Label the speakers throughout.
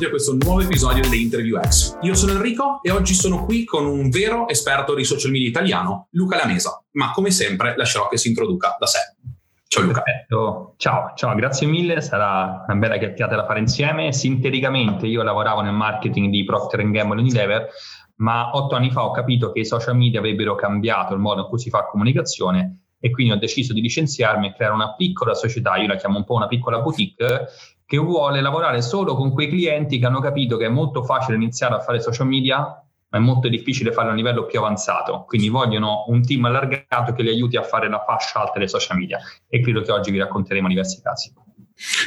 Speaker 1: Benvenuti a questo nuovo episodio delle Interview X. Io sono Enrico e oggi sono qui con un vero esperto di social media italiano, Luca Lamesa, ma come sempre lascerò che si introduca da sé. Ciao Luca.
Speaker 2: Perfetto. Ciao, ciao, grazie mille, sarà una bella chiacchierata da fare insieme. Sinteticamente io lavoravo nel marketing di Procter Gamble Unilever, ma otto anni fa ho capito che i social media avrebbero cambiato il modo in cui si fa comunicazione e quindi ho deciso di licenziarmi e creare una piccola società, io la chiamo un po' una piccola boutique, che vuole lavorare solo con quei clienti che hanno capito che è molto facile iniziare a fare social media, ma è molto difficile farlo a un livello più avanzato. Quindi vogliono un team allargato che li aiuti a fare la fascia alta dei social media. E credo che oggi vi racconteremo diversi casi.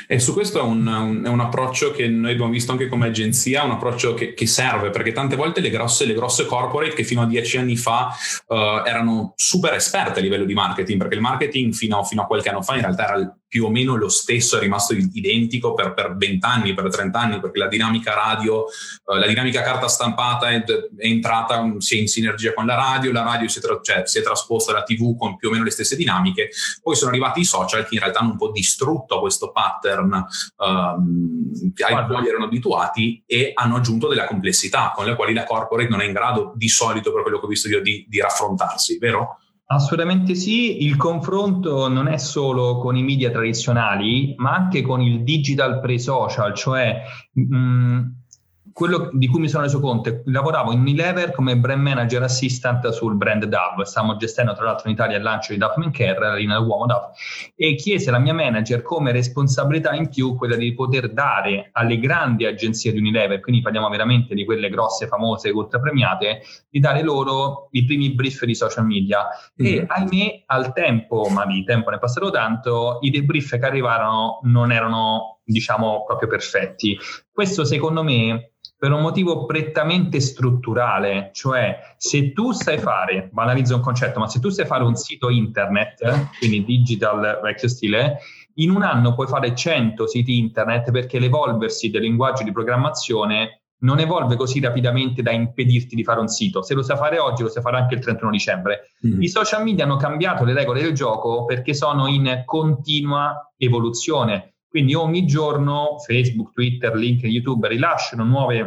Speaker 1: E su questo è un, un, è un, approccio che noi abbiamo visto anche come agenzia, un approccio che, che serve perché tante volte le grosse, le grosse, corporate che fino a dieci anni fa uh, erano super esperte a livello di marketing, perché il marketing fino, fino, a qualche anno fa in realtà era più o meno lo stesso, è rimasto identico per, per 20 anni, per 30 anni, perché la dinamica radio, uh, la dinamica carta stampata è, è entrata si è in sinergia con la radio, la radio si è, tra, cioè, si è trasposta alla TV con più o meno le stesse dinamiche, poi sono arrivati i social che in realtà hanno un po' distrutto questo pattern um, ai quali erano abituati e hanno aggiunto della complessità con le quali la corporate non è in grado di solito, per quello che ho visto io, di, di raffrontarsi, vero?
Speaker 2: Assolutamente sì, il confronto non è solo con i media tradizionali, ma anche con il digital pre-social, cioè mh, mm, quello di cui mi sono reso conto, lavoravo in Unilever come brand manager assistant sul brand Dove, stiamo gestendo tra l'altro in Italia il lancio di Dove Men Care, la linea dell'uomo Dove, e chiese alla mia manager come responsabilità in più quella di poter dare alle grandi agenzie di Unilever, quindi parliamo veramente di quelle grosse, famose, ultra premiate, di dare loro i primi brief di social media. Mm. E ahimè, al tempo, ma di tempo ne è passato tanto, i debrief che arrivarono non erano, diciamo, proprio perfetti. Questo secondo me per un motivo prettamente strutturale, cioè se tu sai fare, banalizzo un concetto, ma se tu sai fare un sito internet, quindi digital vecchio stile, in un anno puoi fare 100 siti internet perché l'evolversi del linguaggio di programmazione non evolve così rapidamente da impedirti di fare un sito. Se lo sai fare oggi, lo sai fare anche il 31 dicembre. Mm. I social media hanno cambiato le regole del gioco perché sono in continua evoluzione quindi ogni giorno Facebook, Twitter, LinkedIn, YouTube rilasciano nuovi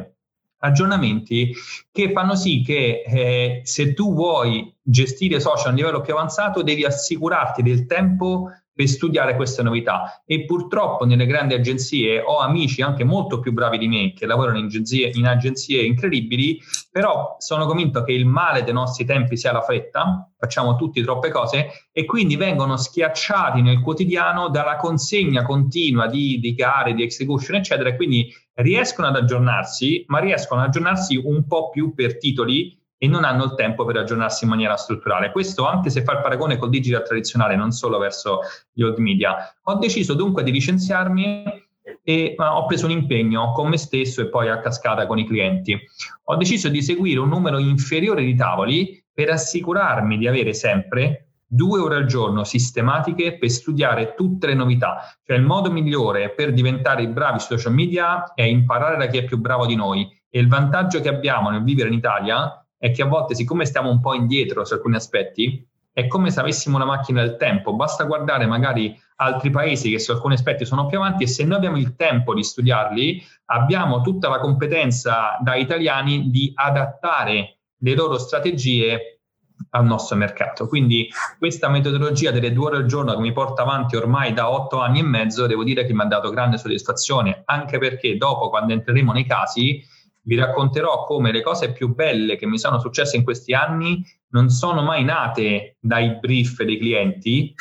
Speaker 2: aggiornamenti che fanno sì che eh, se tu vuoi gestire social a un livello più avanzato devi assicurarti del tempo per studiare queste novità. E purtroppo nelle grandi agenzie ho amici anche molto più bravi di me che lavorano in agenzie, in agenzie incredibili, però sono convinto che il male dei nostri tempi sia la fretta, facciamo tutti troppe cose e quindi vengono schiacciati nel quotidiano dalla consegna continua di, di gare, di execution, eccetera, e quindi riescono ad aggiornarsi, ma riescono ad aggiornarsi un po' più per titoli e non hanno il tempo per aggiornarsi in maniera strutturale. Questo anche se fa il paragone col digital tradizionale, non solo verso gli old media. Ho deciso dunque di licenziarmi e ho preso un impegno con me stesso e poi a cascata con i clienti. Ho deciso di seguire un numero inferiore di tavoli per assicurarmi di avere sempre due ore al giorno sistematiche per studiare tutte le novità. Cioè il modo migliore per diventare bravi su social media è imparare da chi è più bravo di noi. E il vantaggio che abbiamo nel vivere in Italia è che a volte, siccome stiamo un po' indietro su alcuni aspetti, è come se avessimo una macchina del tempo. Basta guardare magari altri paesi che su alcuni aspetti sono più avanti e se noi abbiamo il tempo di studiarli, abbiamo tutta la competenza da italiani di adattare le loro strategie al nostro mercato. Quindi questa metodologia delle due ore al giorno che mi porta avanti ormai da otto anni e mezzo, devo dire che mi ha dato grande soddisfazione, anche perché dopo, quando entreremo nei casi, vi racconterò come le cose più belle che mi sono successe in questi anni non sono mai nate dai brief dei clienti,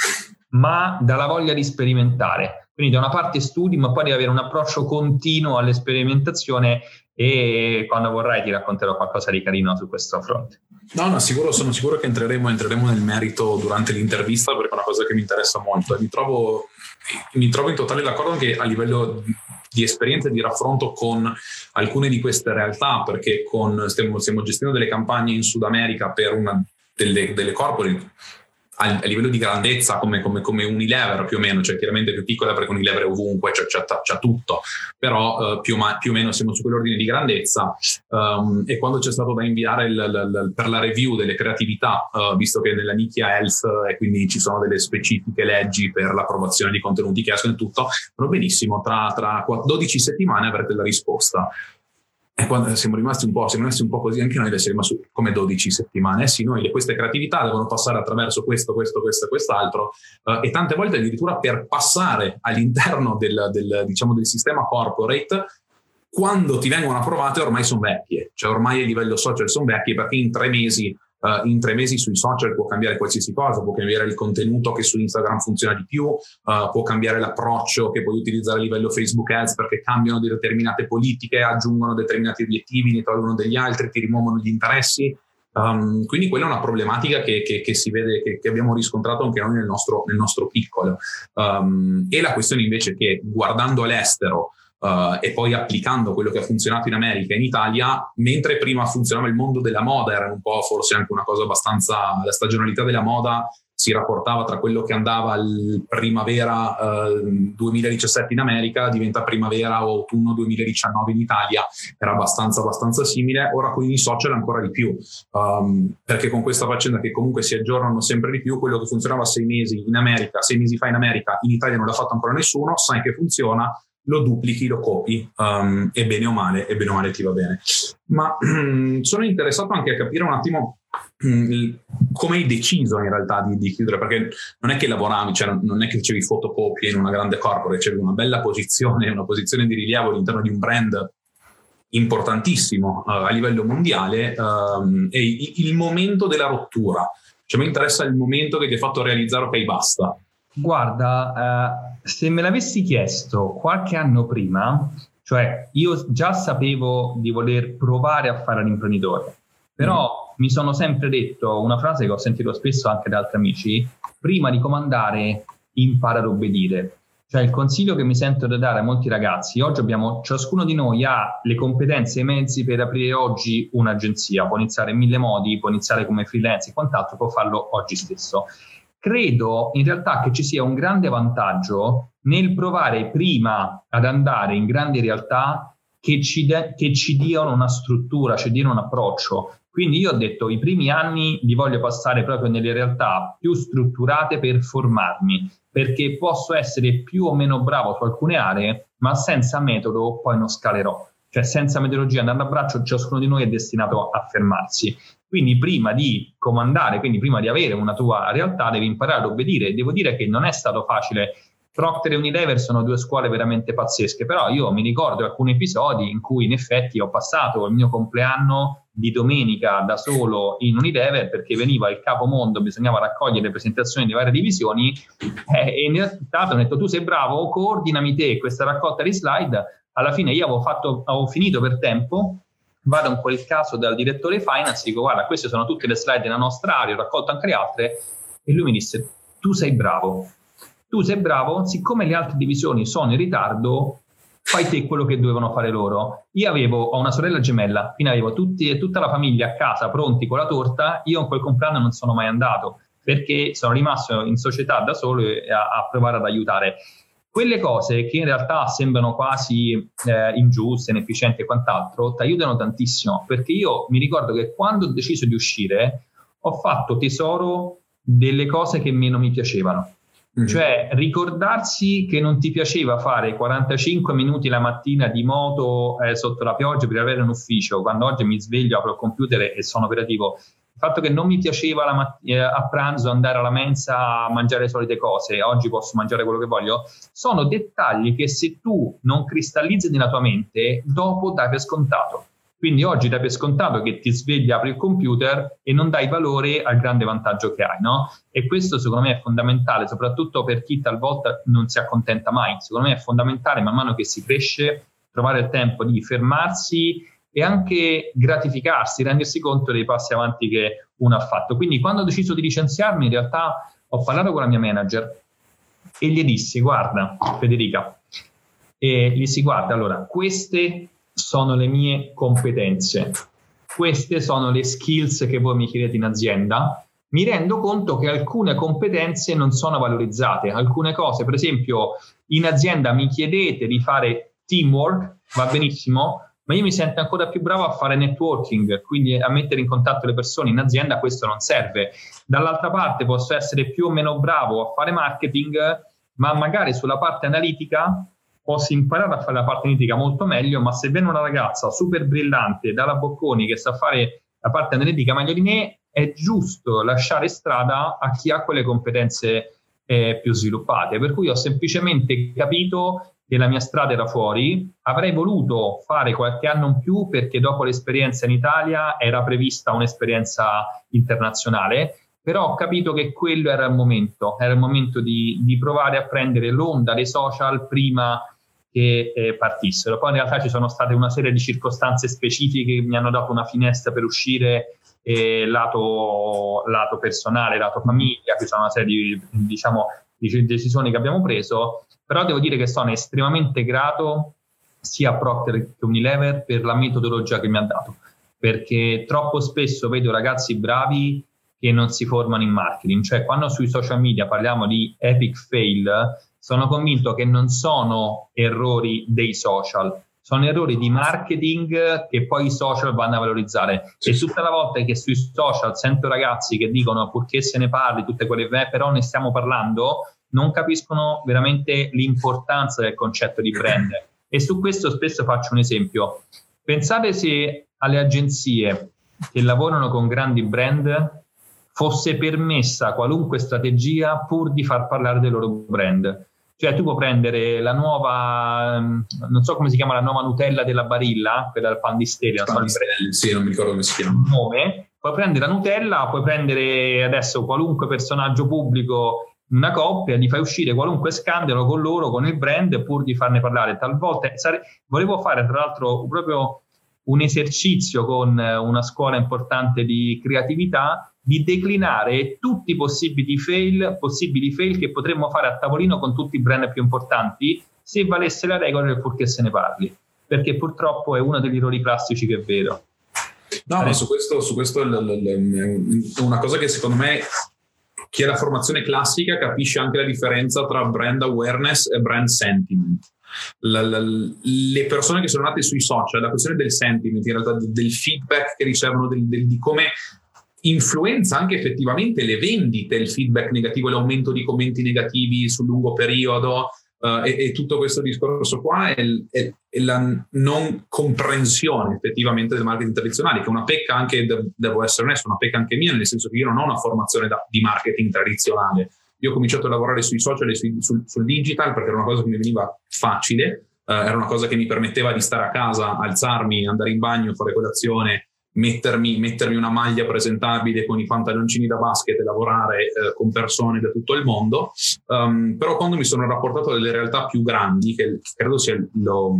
Speaker 2: ma dalla voglia di sperimentare. Quindi da una parte studi, ma poi devi avere un approccio continuo alle sperimentazione e quando vorrai ti racconterò qualcosa di carino su questo fronte.
Speaker 1: No, no, sicuro, sono sicuro che entreremo, entreremo, nel merito durante l'intervista perché è una cosa che mi interessa molto e mi trovo, mi trovo in totale d'accordo anche a livello di esperienza e di raffronto con alcune di queste realtà perché con, stiamo, stiamo, gestendo delle campagne in Sud America per una delle, delle corporate a, livello di grandezza come, come, come, Unilever più o meno, cioè chiaramente più piccola perché Unilever è ovunque, cioè, c'è, c'è, tutto, però uh, più, ma, più, o meno siamo su quell'ordine di grandezza um, e quando c'è stato da inviare il, il, il, per la review delle creatività, uh, visto che nella nicchia health e quindi ci sono delle specifiche leggi per l'approvazione di contenuti che escono e tutto, va benissimo, tra, tra 12 settimane avrete la risposta. E quando siamo rimasti un po', siamo rimasti un po' così, anche noi siamo rimasti come 12 settimane. Eh sì, noi queste creatività devono passare attraverso questo, questo, questo e quest'altro. Uh, e tante volte addirittura per passare all'interno del, del, diciamo, del sistema corporate, quando ti vengono approvate ormai sono vecchie. Cioè ormai a livello social sono vecchie perché in tre mesi uh, in tre mesi sui social può cambiare qualsiasi cosa, può cambiare il contenuto che su Instagram funziona di più, uh, può cambiare l'approccio che puoi utilizzare a livello Facebook Ads perché cambiano determinate politiche, aggiungono determinati obiettivi, ne tolgono degli altri, ti rimuovono gli interessi. Um, quindi quella è una problematica che, che, che si vede, che, che, abbiamo riscontrato anche noi nel nostro, nel nostro piccolo. Um, e la questione invece che guardando all'estero, uh, e poi applicando quello che ha funzionato in America e in Italia, mentre prima funzionava il mondo della moda, era un po' forse anche una cosa abbastanza, la stagionalità della moda si rapportava tra quello che andava al primavera uh, 2017 in America, diventa primavera o autunno 2019 in Italia, era abbastanza, abbastanza simile, ora con i social ancora di più, um, perché con questa faccenda che comunque si aggiornano sempre di più, quello che funzionava sei mesi in America, sei mesi fa in America, in Italia non l'ha fatto ancora nessuno, sai che funziona, lo duplichi, lo copi um, e bene o male, e bene o male ti va bene. Ma sono interessato anche a capire un attimo um, come hai deciso in realtà di, di, chiudere, perché non è che lavoravi, cioè non è che facevi fotocopie in una grande corporate, c'era una bella posizione, una posizione di rilievo all'interno di un brand importantissimo uh, a livello mondiale um, e il, il momento della rottura. Cioè mi interessa il momento che ti ha fatto realizzare ok basta,
Speaker 2: Guarda, eh, se me l'avessi chiesto qualche anno prima, cioè io già sapevo di voler provare a fare l'imprenditore, però mm. mi sono sempre detto una frase che ho sentito spesso anche da altri amici, prima di comandare impara ad obbedire. Cioè il consiglio che mi sento da dare a molti ragazzi, oggi abbiamo, ciascuno di noi ha le competenze e i mezzi per aprire oggi un'agenzia, può iniziare in mille modi, può iniziare come freelance e quant'altro, può farlo oggi stesso credo in realtà che ci sia un grande vantaggio nel provare prima ad andare in grandi realtà che ci, de- che ci diano una struttura, ci diano un approccio. Quindi io ho detto i primi anni li voglio passare proprio nelle realtà più strutturate per formarmi, perché posso essere più o meno bravo su alcune aree, ma senza metodo poi non scalerò. Cioè senza metodologia andando a braccio ciascuno di noi è destinato a fermarsi. Quindi prima di comandare, quindi prima di avere una tua realtà, devi imparare ad obbedire. Devo dire che non è stato facile. Procter e Unilever sono due scuole veramente pazzesche, però io mi ricordo alcuni episodi in cui in effetti ho passato il mio compleanno di domenica da solo in Unilever perché veniva il capo mondo, bisognava raccogliere presentazioni di varie divisioni eh, e in realtà ho detto tu sei bravo, coordinami te questa raccolta di slide. Alla fine io avevo, fatto, avevo finito per tempo, vado in quel caso dal direttore finance, dico guarda queste sono tutte le slide nella nostra area, ho raccolto anche le altre. E lui mi disse tu sei bravo, tu sei bravo, siccome le altre divisioni sono in ritardo fai te quello che dovevano fare loro. Io avevo, ho una sorella gemella, quindi avevo tutti, tutta la famiglia a casa pronti con la torta, io in quel compleanno non sono mai andato perché sono rimasto in società da solo a, a provare ad aiutare quelle cose che in realtà sembrano quasi eh, ingiuste, inefficienti e quant'altro, ti aiutano tantissimo perché io mi ricordo che quando ho deciso di uscire ho fatto tesoro delle cose che meno mi piacevano. Mm-hmm. Cioè ricordarsi che non ti piaceva fare 45 minuti la mattina di moto eh, sotto la pioggia per avere un ufficio, quando oggi mi sveglio, apro il computer e sono operativo il fatto che non mi piaceva matt- eh, a pranzo andare alla mensa a mangiare le solite cose, oggi posso mangiare quello che voglio, sono dettagli che se tu non cristallizzi nella tua mente, dopo dai per scontato. Quindi oggi dai per scontato che ti svegli, apri il computer e non dai valore al grande vantaggio che hai, no? E questo secondo me è fondamentale, soprattutto per chi talvolta non si accontenta mai. Secondo me è fondamentale man mano che si cresce trovare il tempo di fermarsi e anche gratificarsi, rendersi conto dei passi avanti che uno ha fatto. Quindi quando ho deciso di licenziarmi, in realtà ho parlato con la mia manager e gli dissi, guarda Federica, e gli dissi, guarda, allora, queste sono le mie competenze. queste sono le skills che voi mi chiedete in azienda, mi rendo conto che alcune competenze non sono valorizzate. Alcune cose, per esempio, in azienda mi chiedete di fare teamwork, va benissimo, ma io mi sento ancora più bravo a fare networking, quindi a mettere in contatto le persone. In azienda questo non serve. Dall'altra parte posso essere più o meno bravo a fare marketing, ma magari sulla parte analitica posso imparare a fare la parte analitica molto meglio, ma se viene una ragazza super brillante dalla Bocconi che sa fare la parte analitica meglio di me, è giusto lasciare strada a chi ha quelle competenze eh, più sviluppate. Per cui ho semplicemente capito che la mia strada era fuori, avrei voluto fare qualche anno in più perché dopo l'esperienza in Italia era prevista un'esperienza internazionale, però ho capito che quello era il momento, era il momento di, di provare a prendere l'onda dei social prima che eh, partissero. Poi in realtà ci sono state una serie di circostanze specifiche che mi hanno dato una finestra per uscire eh, lato, lato personale, lato famiglia, ci sono una serie di, diciamo, di decisioni che abbiamo preso, però devo dire che sono estremamente grato sia a Procter che Unilever per la metodologia che mi ha dato, perché troppo spesso vedo ragazzi bravi che non si formano in marketing, cioè quando sui social media parliamo di epic fail, sono convinto che non sono errori dei social, sono errori di marketing che poi i social vanno a valorizzare. E tutta la volta che sui social sento ragazzi che dicono purché se ne parli, tutte quelle ve, però ne stiamo parlando, non capiscono veramente l'importanza del concetto di brand. E su questo spesso faccio un esempio. Pensate se alle agenzie che lavorano con grandi brand fosse permessa qualunque strategia pur di far parlare del loro brand. Cioè tu puoi prendere la nuova, mm, non so come si chiama la nuova Nutella della Barilla, quella del pan di stella,
Speaker 1: non, so sì, non mi ricordo come si chiama.
Speaker 2: Nome, puoi prendere la Nutella, puoi prendere adesso qualunque personaggio pubblico, una coppia, gli fai uscire qualunque scandalo con loro, con il brand, pur di farne parlare. Talvolta sare... volevo fare tra l'altro proprio un esercizio con una scuola importante di creatività di declinare tutti i possibili fail, possibili fail che potremmo fare a tavolino con tutti i brand più importanti se valesse la regola del purché se ne parli, perché purtroppo è uno degli errori classici che vedo.
Speaker 1: No, ma su questo, su questo è una cosa che secondo me chi ha la formazione classica capisce anche la differenza tra brand awareness e brand sentiment. La, la, le persone che sono nate sui social, la questione del sentiment, in realtà del feedback che ricevono, del, del, di come influenza anche effettivamente le vendite, il feedback negativo, l'aumento di commenti negativi sul lungo periodo uh, e, e, tutto questo discorso qua è, è, è, la non comprensione effettivamente del marketing tradizionale, che è una pecca anche, devo essere onesto, una pecca anche mia, nel senso che io non ho una formazione da, di marketing tradizionale. Io ho cominciato a lavorare sui social e sui, sul, sul, digital perché era una cosa che mi veniva facile, uh, era una cosa che mi permetteva di stare a casa, alzarmi, andare in bagno, fare colazione mettermi, mettermi, una maglia presentabile con i pantaloncini da basket e lavorare eh, con persone da tutto il mondo. Um, però quando mi sono rapportato a delle realtà più grandi, che credo sia lo,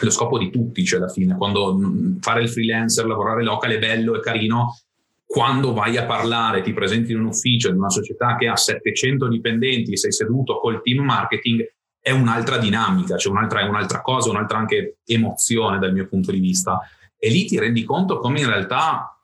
Speaker 1: lo scopo di tutti, cioè alla fine, quando mm, fare il freelancer, lavorare locale è bello, è carino, quando vai a parlare, ti presenti in un ufficio di una società che ha 700 dipendenti, sei seduto col team marketing, è un'altra dinamica, cioè un'altra, un'altra cosa, un'altra anche emozione dal mio punto di vista e lì ti rendi conto come in realtà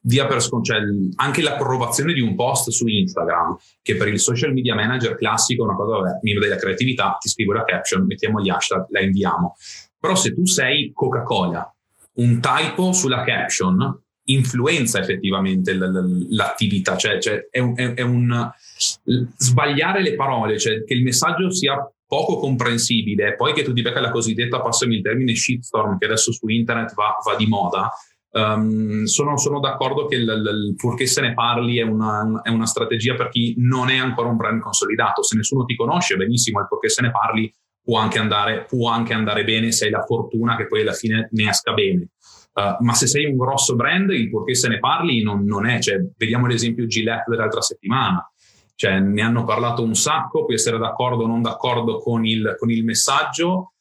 Speaker 1: dia per cioè, anche l'approvazione di un post su Instagram, che per il social media manager classico è una cosa, vabbè, mi dai la creatività, ti scrivo la caption, mettiamo gli hashtag, la inviamo. Però se tu sei Coca-Cola, un typo sulla caption influenza effettivamente l'attività, cioè, cioè è, un, è, un, sbagliare le parole, cioè che il messaggio sia poco comprensibile, poi che tu ti becca la cosiddetta, passami il termine, shitstorm, che adesso su internet va, va di moda, um, sono, sono, d'accordo che il, il, purché se ne parli è una, è una, strategia per chi non è ancora un brand consolidato. Se nessuno ti conosce, benissimo, il purché se ne parli può anche andare, può anche andare bene se hai la fortuna che poi alla fine ne esca bene. Uh, ma se sei un grosso brand, il purché se ne parli non, non è. Cioè, vediamo l'esempio Gillette dell'altra settimana cioè ne hanno parlato un sacco, puoi essere d'accordo o non d'accordo con il, con il messaggio,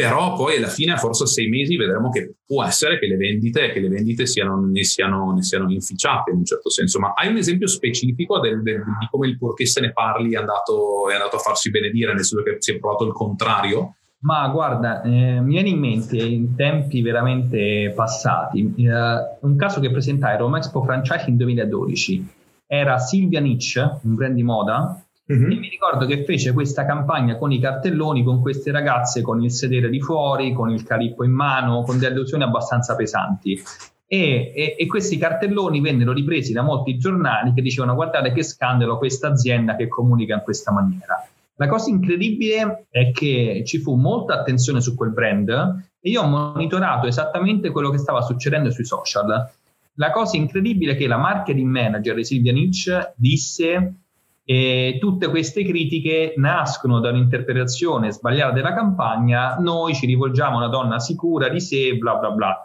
Speaker 1: però poi alla fine, forse a sei mesi, vedremo che può essere che le vendite, che le vendite siano, ne, siano, ne, siano, inficiate in un certo senso. Ma hai un esempio specifico del, del, di come il purché se ne parli è andato, è andato, a farsi benedire, nel senso che si è provato il contrario?
Speaker 2: Ma guarda, eh, mi viene in mente in tempi veramente passati eh, un caso che presentai a Roma Expo Franchise in 2012. Era Silvia Nietzsche, un brand di moda, mm-hmm. e mi ricordo che fece questa campagna con i cartelloni, con queste ragazze con il sedere di fuori, con il calippo in mano, con delle allusioni abbastanza pesanti. E, e, e, questi cartelloni vennero ripresi da molti giornali che dicevano guardate che scandalo questa azienda che comunica in questa maniera. La cosa incredibile è che ci fu molta attenzione su quel brand e io ho monitorato esattamente quello che stava succedendo sui social. La cosa incredibile è che la marketing manager di Silvia Nietzsche disse che tutte queste critiche nascono da un'interpretazione sbagliata della campagna, noi ci rivolgiamo a una donna sicura di sé, bla bla bla.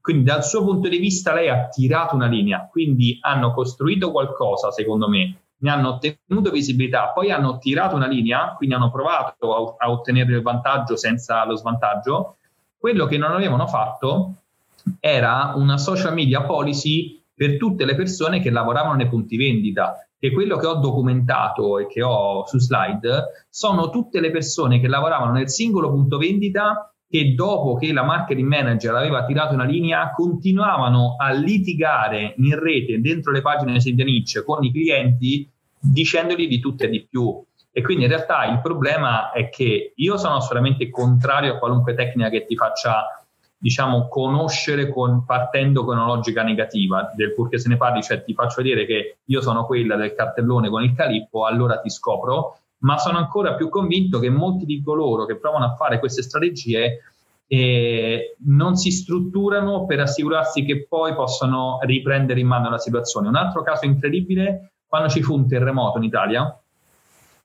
Speaker 2: Quindi dal suo punto di vista lei ha tirato una linea, quindi hanno costruito qualcosa, secondo me, ne hanno ottenuto visibilità, poi hanno tirato una linea, quindi hanno provato a ottenere il vantaggio senza lo svantaggio. Quello che non avevano fatto era una social media policy per tutte le persone che lavoravano nei punti vendita. E quello che ho documentato e che ho su slide sono tutte le persone che lavoravano nel singolo punto vendita che dopo che la marketing manager aveva tirato una linea continuavano a litigare in rete dentro le pagine di Nietzsche con i clienti dicendogli di tutto e di più. E quindi in realtà il problema è che io sono assolutamente contrario a qualunque tecnica che ti faccia, diciamo, conoscere con, partendo con una logica negativa, del purché se ne parli, cioè ti faccio vedere che io sono quella del cartellone con il calippo, allora ti scopro, ma sono ancora più convinto che molti di coloro che provano a fare queste strategie eh, non si strutturano per assicurarsi che poi possano riprendere in mano la situazione. Un altro caso incredibile quando ci fu un terremoto in Italia,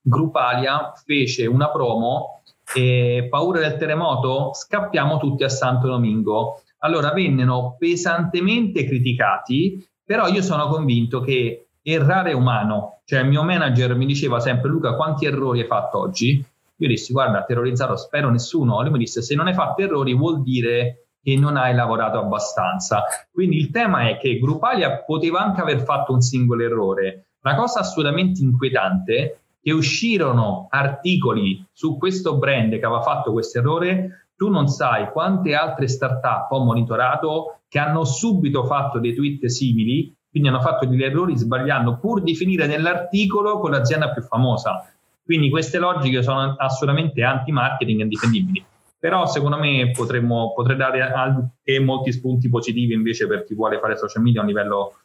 Speaker 2: Grupalia fece una promo e paura del terremoto, scappiamo tutti a Santo Domingo. Allora vennero pesantemente criticati, però io sono convinto che errare è umano, cioè il mio manager mi diceva sempre Luca quanti errori hai fatto oggi? Io dissi guarda terrorizzato spero nessuno, lui mi disse se non hai fatto errori vuol dire che non hai lavorato abbastanza. Quindi il tema è che Grupalia poteva anche aver fatto un singolo errore, la cosa assolutamente inquietante che uscirono articoli su questo brand che aveva fatto questo errore, tu non sai quante altre start-up ho monitorato che hanno subito fatto dei tweet simili, quindi hanno fatto degli errori sbagliando pur di finire nell'articolo con l'azienda più famosa. Quindi queste logiche sono assolutamente anti-marketing e indifendibili. Però secondo me potremmo, potrei dare anche molti spunti positivi invece per chi vuole fare social media a un livello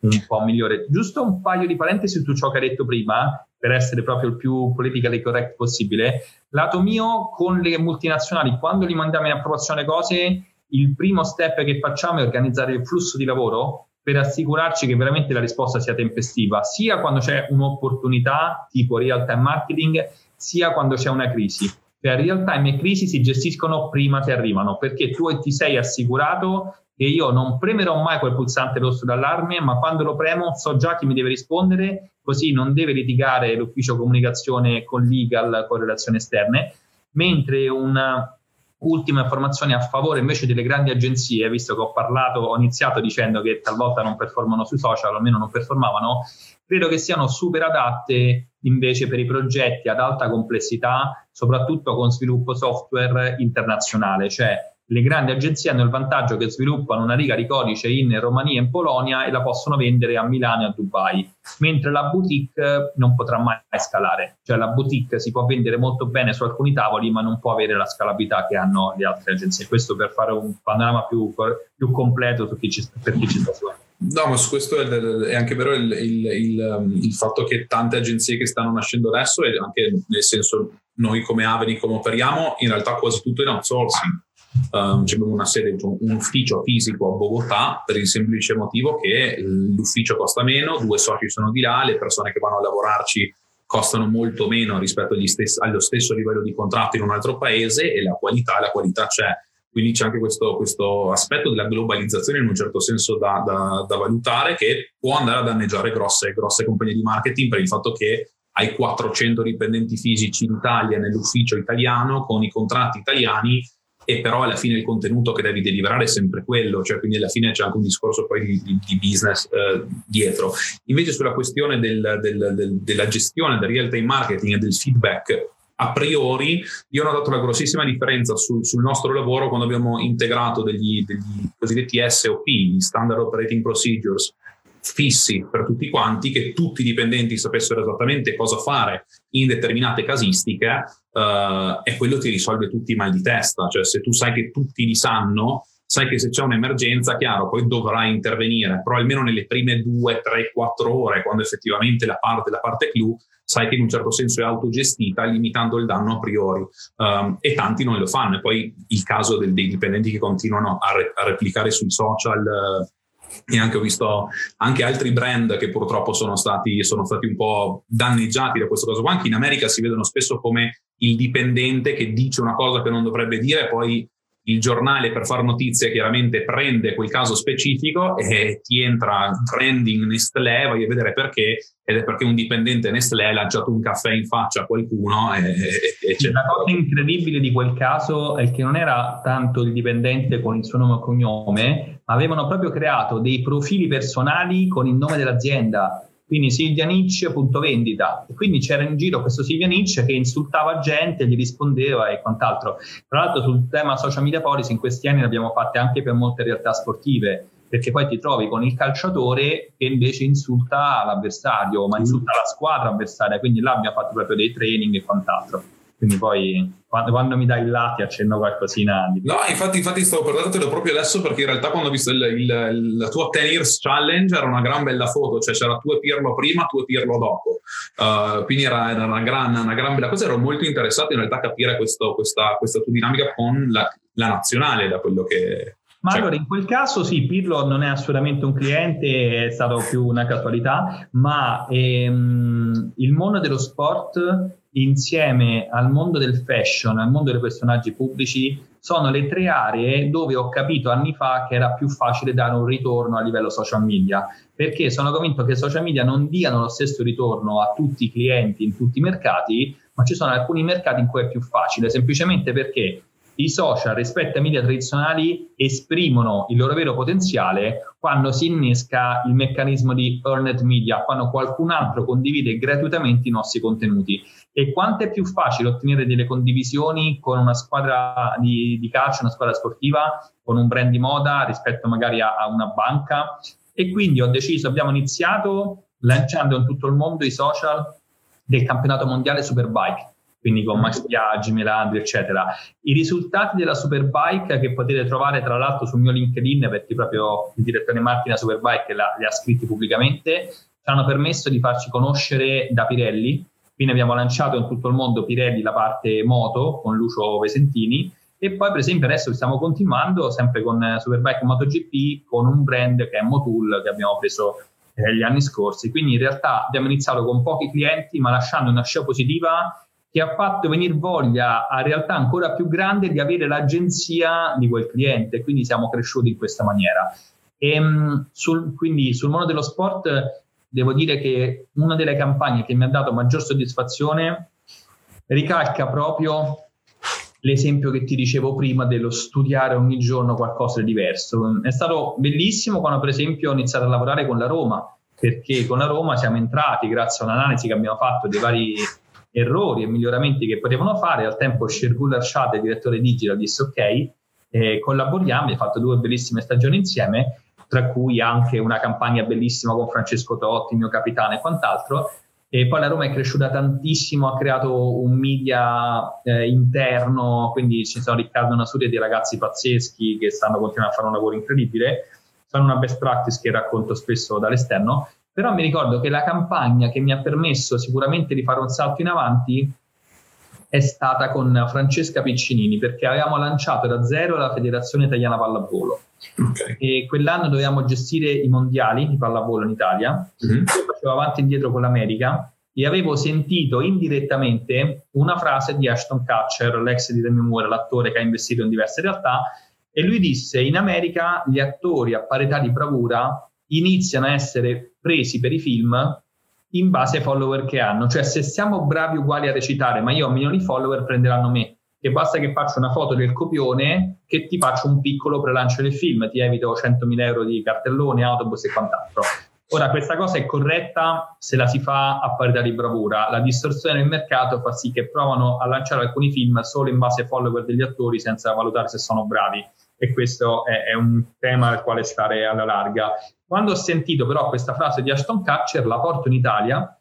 Speaker 2: un po' migliore. Giusto un paio di parentesi su ciò che hai detto prima, per essere proprio il più politically correct possibile. Lato mio, con le multinazionali, quando li mandiamo in approvazione cose, il primo step che facciamo è organizzare il flusso di lavoro per assicurarci che veramente la risposta sia tempestiva, sia quando c'è un'opportunità tipo real time marketing, sia quando c'è una crisi. Per real time e crisi si gestiscono prima che arrivano, perché tu ti sei assicurato che io non premerò mai quel pulsante rosso d'allarme, ma quando lo premo so già chi mi deve rispondere, così non deve litigare l'ufficio comunicazione con legal, con relazioni esterne, mentre una ultima informazione a favore invece delle grandi agenzie, visto che ho parlato, ho iniziato dicendo che talvolta non performano sui social, almeno non performavano, credo che siano super adatte invece per i progetti ad alta complessità, soprattutto con sviluppo software internazionale, cioè le grandi agenzie hanno il vantaggio che sviluppano una riga di codice in Romania e in Polonia e la possono vendere a Milano e a Dubai, mentre la boutique non potrà mai scalare, cioè la boutique si può vendere molto bene su alcuni tavoli ma non può avere la scalabilità che hanno le altre agenzie. Questo per fare un panorama più, più completo chi ci, per chi ci sta seguendo.
Speaker 1: No, ma su questo è, anche vero il, il, il, il, fatto che tante agenzie che stanno nascendo adesso, e anche nel senso noi come Aveni, come operiamo, in realtà quasi tutto in outsourcing Um, abbiamo una sede, un ufficio fisico a Bogotà per il semplice motivo che l'ufficio costa meno, due soci sono di là, le persone che vanno a lavorarci costano molto meno rispetto stessi, allo stesso livello di contratto in un altro paese e la qualità, la qualità c'è. Quindi c'è anche questo, questo aspetto della globalizzazione in un certo senso da, da, da, valutare che può andare a danneggiare grosse, grosse compagnie di marketing per il fatto che hai 400 dipendenti fisici in Italia nell'ufficio italiano con i contratti italiani e però alla fine il contenuto che devi deliberare è sempre quello, cioè quindi alla fine c'è anche un discorso poi di, di, di business eh, dietro. Invece sulla questione del, del, del, della gestione del real time marketing e del feedback, a priori io ho notato la grossissima differenza sul, sul nostro lavoro quando abbiamo integrato degli, degli cosiddetti SOP, gli Standard Operating Procedures, fissi per tutti quanti, che tutti i dipendenti sapessero esattamente cosa fare in determinate casistiche, uh, e quello ti risolve tutti i mal di testa. Cioè, se tu sai che tutti li sanno, sai che se c'è un'emergenza, chiaro, poi dovrai intervenire, però almeno nelle prime due, tre, quattro ore, quando effettivamente la parte, la parte clou, sai che in un certo senso è autogestita, limitando il danno a priori. Um, e tanti non lo fanno. E poi il caso del, dei dipendenti che continuano a, re, a replicare sui social. Uh, e anche ho visto anche altri brand che purtroppo sono stati, sono stati un po' danneggiati da questo caso qua. Anche in America si vedono spesso come il dipendente che dice una cosa che non dovrebbe dire poi il giornale per fare notizie chiaramente prende quel caso specifico e ti entra trending Nestlé, vai a vedere perché, ed è perché un dipendente Nestlé ha lanciato un caffè in faccia a qualcuno. E, e,
Speaker 2: e La cosa incredibile di quel caso è che non era tanto il dipendente con il suo nome e cognome, avevano proprio creato dei profili personali con il nome dell'azienda quindi Silvia Nietzsche, punto vendita. E quindi c'era in giro questo Silvia Nietzsche che insultava gente, gli rispondeva e quant'altro. Tra l'altro sul tema social media policy in questi anni ne abbiamo fatte anche per molte realtà sportive, perché poi ti trovi con il calciatore che invece insulta l'avversario, ma insulta la squadra avversaria, quindi là abbiamo fatto proprio dei training e quant'altro. Quindi poi quando, quando, mi dai il là ti accenno qualcosina. Di...
Speaker 1: No, infatti, infatti stavo parlandotelo proprio adesso perché in realtà quando ho visto il, il, la tua 10 years challenge era una gran bella foto, cioè c'era tu e Pirlo prima, tu e Pirlo dopo. Uh, quindi era, era una, gran, una, gran, bella cosa. Ero molto interessato in realtà a capire questo, questa, questa, tua dinamica con la, la nazionale, da quello che,
Speaker 2: ma cioè... allora in quel caso sì, Pirlo non è assolutamente un cliente, è stato più una casualità, ma ehm, il mondo dello sport insieme al mondo del fashion, al mondo dei personaggi pubblici, sono le tre aree dove ho capito anni fa che era più facile dare un ritorno a livello social media, perché sono convinto che i social media non diano lo stesso ritorno a tutti i clienti in tutti i mercati, ma ci sono alcuni mercati in cui è più facile, semplicemente perché i social rispetto ai media tradizionali esprimono il loro vero potenziale quando si innesca il meccanismo di earned media, quando qualcun altro condivide gratuitamente i nostri contenuti. E quanto è più facile ottenere delle condivisioni con una squadra di, di calcio, una squadra sportiva, con un brand di moda rispetto magari a, a una banca. E quindi ho deciso, abbiamo iniziato lanciando in tutto il mondo i social del campionato mondiale Superbike quindi con Max Biaggi, Melandri, eccetera. I risultati della Superbike che potete trovare tra l'altro sul mio LinkedIn, perché proprio il direttore Martina Superbike li ha scritti pubblicamente, ci hanno permesso di farci conoscere da Pirelli. Quindi abbiamo lanciato in tutto il mondo Pirelli la parte moto con Lucio Vesentini e poi per esempio adesso stiamo continuando sempre con Superbike MotoGP con un brand che è Motul che abbiamo preso eh, gli anni scorsi. Quindi in realtà abbiamo iniziato con pochi clienti ma lasciando una scia positiva che ha fatto venire voglia a realtà ancora più grande di avere l'agenzia di quel cliente, quindi siamo cresciuti in questa maniera. E, ehm, sul, quindi sul mondo dello sport devo dire che una delle campagne che mi ha dato maggior soddisfazione ricalca proprio l'esempio che ti dicevo prima dello studiare ogni giorno qualcosa di diverso. È stato bellissimo quando per esempio ho iniziato a lavorare con la Roma, perché con la Roma siamo entrati grazie a un'analisi che abbiamo fatto dei vari errori e miglioramenti che potevano fare. Al tempo Shirgul Arshad, direttore digital, disse ok, eh, collaboriamo, abbiamo fatto due bellissime stagioni insieme, tra cui anche una campagna bellissima con Francesco Totti, mio capitano e quant'altro. E poi la Roma è cresciuta tantissimo, ha creato un media eh, interno, quindi ci sono Riccardo Nasuri e dei ragazzi pazzeschi che stanno continuando a fare un lavoro incredibile. Sono una best practice che racconto spesso dall'esterno però mi ricordo che la campagna che mi ha permesso sicuramente di fare un salto in avanti è stata con Francesca Piccinini perché avevamo lanciato da zero la Federazione Italiana Pallavolo okay. e quell'anno dovevamo gestire i mondiali di pallavolo in Italia mm-hmm. facevo avanti e indietro con l'America e avevo sentito indirettamente una frase di Ashton Kutcher, l'ex di Demi Moore, l'attore che ha investito in diverse realtà e lui disse in America gli attori a parità di bravura iniziano a essere presi per i film in base ai follower che hanno. Cioè, se siamo bravi uguali a recitare, ma io ho milioni di follower, prenderanno me. Che basta che faccio una foto del copione che ti faccio un piccolo prelancio del film, ti evito 100.000 euro di cartelloni, autobus e quant'altro. Ora, questa cosa è corretta se la si fa a parità di bravura. La distorsione del mercato fa sì che provano a lanciare alcuni film solo in base ai follower degli attori senza valutare se sono bravi. E questo è, è un tema al quale stare alla larga. Quando ho sentito però questa frase di Ashton Kutcher, la porto in Italia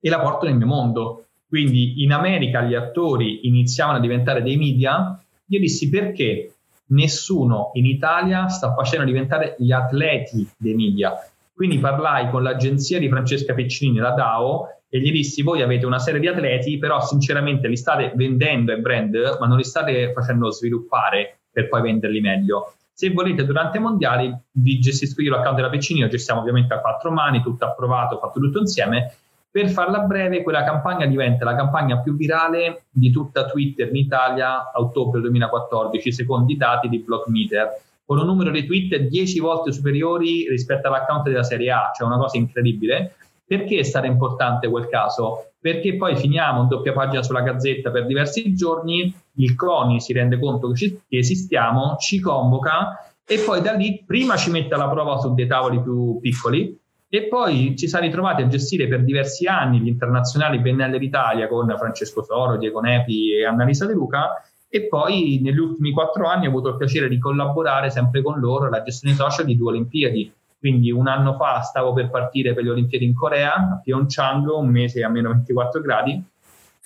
Speaker 2: e la porto nel mio mondo. Quindi in America gli attori iniziavano a diventare dei media. Io dissi perché nessuno in Italia sta facendo diventare gli atleti dei media. Quindi parlai con l'agenzia di Francesca Peccinini, la DAO, e gli dissi: Voi avete una serie di atleti, però sinceramente li state vendendo ai brand, ma non li state facendo sviluppare per poi venderli meglio. Se volete, durante i mondiali vi gestisco io l'account della Peccinini, lo gestiamo ovviamente a quattro mani, tutto approvato, fatto tutto insieme. Per farla breve, quella campagna diventa la campagna più virale di tutta Twitter in Italia a ottobre 2014, secondo i dati di Blockmeter, con un numero di tweet 10 volte superiori rispetto all'account della Serie A, cioè una cosa incredibile. Perché è stato importante quel caso? Perché poi finiamo in doppia pagina sulla Gazzetta per diversi giorni, il CONI si rende conto che, ci, che esistiamo, ci convoca e poi da lì prima ci mette alla prova su dei tavoli più piccoli e poi ci siamo ritrovati a gestire per diversi anni gli internazionali Bennelle d'Italia con Francesco Soro, Diego Nepi e Annalisa De Luca e poi negli ultimi quattro anni ho avuto il piacere di collaborare sempre con loro alla gestione social di due Olimpiadi. Quindi un anno fa stavo per partire per le Olimpiadi in Corea, a Pyeongchang, un mese a meno 24 gradi,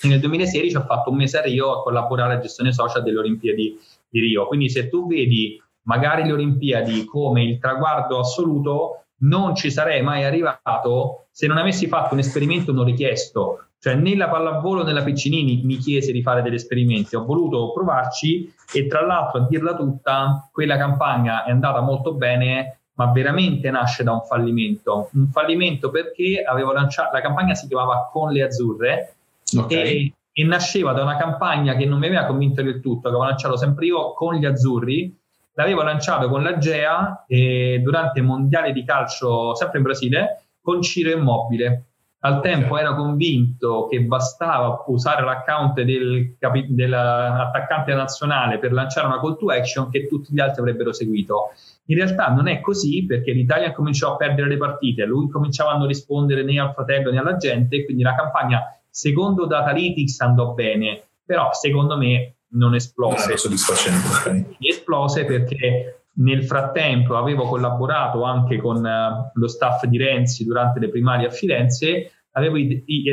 Speaker 2: nel 2016 ho fatto un mese a Rio a collaborare alla gestione social delle Olimpiadi di Rio. Quindi se tu vedi magari le Olimpiadi come il traguardo assoluto, non ci sarei mai arrivato se non avessi fatto un esperimento non richiesto. Cioè né la pallavolo né la Piccinini mi chiese di fare degli esperimenti, ho voluto provarci e tra l'altro a dirla tutta, quella campagna è andata molto bene, ma veramente nasce da un fallimento. Un fallimento perché avevo lanciato, la campagna si chiamava Con le Azzurre okay. e, e nasceva da una campagna che non mi aveva convinto del tutto, che avevo lanciato sempre io con gli azzurri, l'avevo lanciato con la GEA eh, durante i mondiali di calcio, sempre in Brasile, con Ciro Immobile. Al tempo okay. ero convinto che bastava usare l'account del dell'attaccante nazionale per lanciare una call to action che tutti gli altri avrebbero seguito. In realtà non è così perché l'Italia cominciò a perdere le partite, lui cominciava a non rispondere né al fratello né alla gente, quindi la campagna secondo Datalytics andò bene, però secondo me non esplose. Non
Speaker 1: soddisfacente. Okay.
Speaker 2: Esplose perché nel frattempo avevo collaborato anche con uh, lo staff di Renzi durante le primarie a Firenze, avevo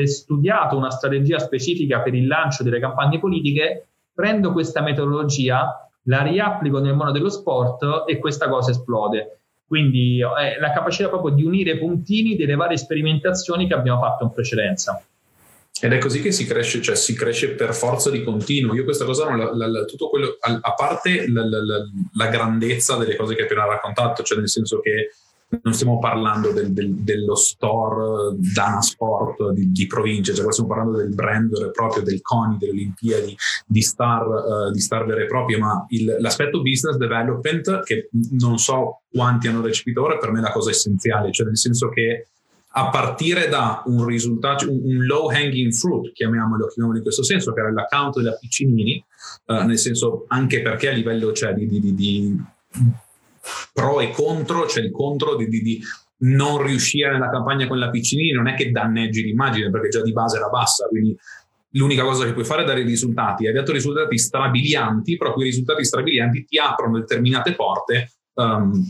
Speaker 2: studiato una strategia specifica per il lancio delle campagne politiche, prendo questa metodologia, la riapplico nel mondo dello sport e questa cosa esplode. Quindi eh, la capacità proprio di unire puntini delle varie sperimentazioni che abbiamo fatto in precedenza.
Speaker 1: Ed è così che si cresce, cioè si cresce per forza di continuo. Io questa cosa non la, la, tutto quello, a, a parte la, la, grandezza delle cose che hai appena raccontato, cioè nel senso che non stiamo parlando del, del, dello store Dana Sport di, di provincia, cioè stiamo parlando del brand vero e proprio, del CONI, delle Olimpiadi, di star, uh, di star vere e proprie, ma il, l'aspetto business development, che non so quanti hanno recepito ora, per me è la cosa essenziale, cioè nel senso che a partire da un risultato, un, low hanging fruit, chiamiamolo, chiamiamolo, in questo senso, che era l'account della Piccinini, eh, nel senso anche perché a livello cioè, di, di, di, pro e contro, cioè il contro di, non riuscire nella campagna con la Piccinini, non è che danneggi l'immagine, perché già di base era bassa, quindi l'unica cosa che puoi fare è dare risultati. Hai dato risultati strabilianti, però quei risultati strabilianti ti aprono determinate porte. Um,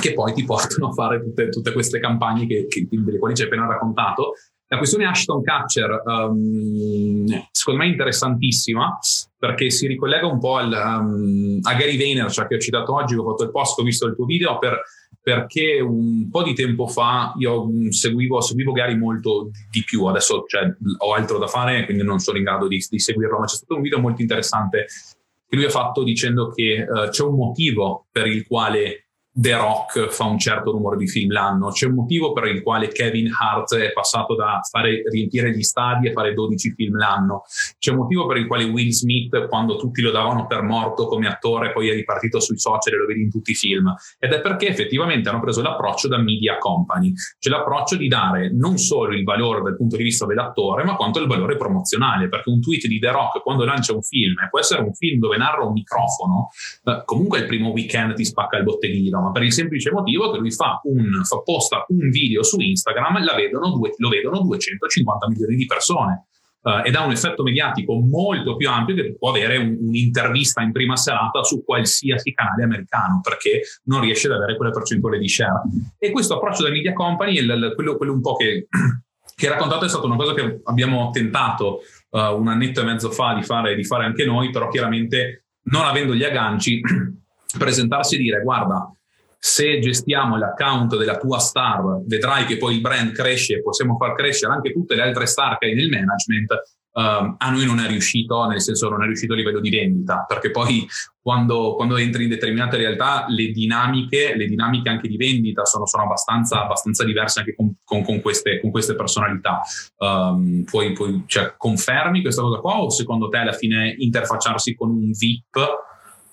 Speaker 1: che poi ti portano a fare tutte, tutte queste campagne che, che, delle quali ci hai appena raccontato. La questione Ashton Catcher, um, secondo me è interessantissima perché si ricollega un po' al, um, a Gary Vaynerchuk cioè che ho citato oggi, ho fatto il post, ho visto il tuo video per, perché un po' di tempo fa io seguivo, seguivo Gary molto di più, adesso cioè, ho altro da fare quindi non sono in grado di, di, seguirlo, ma c'è stato un video molto interessante che lui ha fatto dicendo che uh, c'è un motivo per il quale The Rock fa un certo numero di film l'anno. C'è un motivo per il quale Kevin Hart è passato da fare, riempire gli stadi a fare 12 film l'anno. C'è un motivo per il quale Will Smith, quando tutti lo davano per morto come attore, poi è ripartito sui social e lo vedi in tutti i film. Ed è perché effettivamente hanno preso l'approccio da media company. C'è l'approccio di dare non solo il valore dal punto di vista dell'attore, ma quanto il valore promozionale. Perché un tweet di The Rock quando lancia un film, e può essere un film dove narra un microfono, eh, comunque il primo weekend ti spacca il botteghino ma per il semplice motivo che lui fa un, fa, posta un video su Instagram, vedono due, lo vedono 250 milioni di persone. Uh, ed ha un effetto mediatico molto più ampio che può avere un, un'intervista in prima serata su qualsiasi canale americano perché non riesce ad avere quelle percentuali di share. E questo approccio da media company, il, quello, quello, un po' che, che raccontato, è stata una cosa che abbiamo tentato uh, un annetto e mezzo fa di fare, di fare anche noi, però chiaramente non avendo gli agganci, presentarsi e dire guarda, se gestiamo l'account della tua star, vedrai che poi il brand cresce e possiamo far crescere anche tutte le altre star che hai nel management. Uh, a noi non è riuscito, nel senso non è riuscito a livello di vendita, perché poi quando, quando entri in determinate realtà le dinamiche, le dinamiche anche di vendita sono, sono abbastanza, abbastanza, diverse anche con, con, con, queste, con queste, personalità. Um, poi, poi cioè, confermi questa cosa qua o secondo te alla fine interfacciarsi con un VIP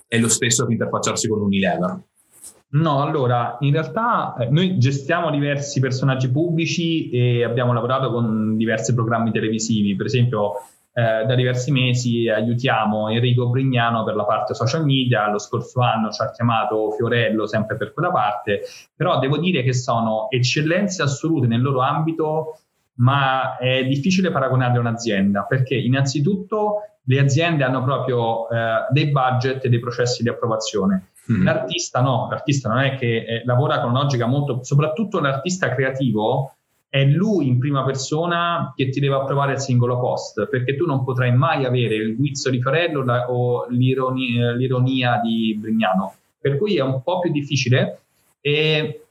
Speaker 1: è lo stesso che interfacciarsi con un Unilever?
Speaker 2: No, allora, in realtà eh, noi gestiamo diversi personaggi pubblici e abbiamo lavorato con diversi programmi televisivi, per esempio eh, da diversi mesi aiutiamo Enrico Brignano per la parte social media, lo scorso anno ci ha chiamato Fiorello sempre per quella parte, però devo dire che sono eccellenze assolute nel loro ambito, ma è difficile paragonarle a un'azienda, perché innanzitutto le aziende hanno proprio eh, dei budget e dei processi di approvazione Mm. L'artista no, l'artista non è che eh, lavora con logica molto, soprattutto l'artista creativo è lui in prima persona che ti deve approvare il singolo post, perché tu non potrai mai avere il guizzo di Farello la, o l'ironia, l'ironia di Brignano, per cui è un po' più difficile e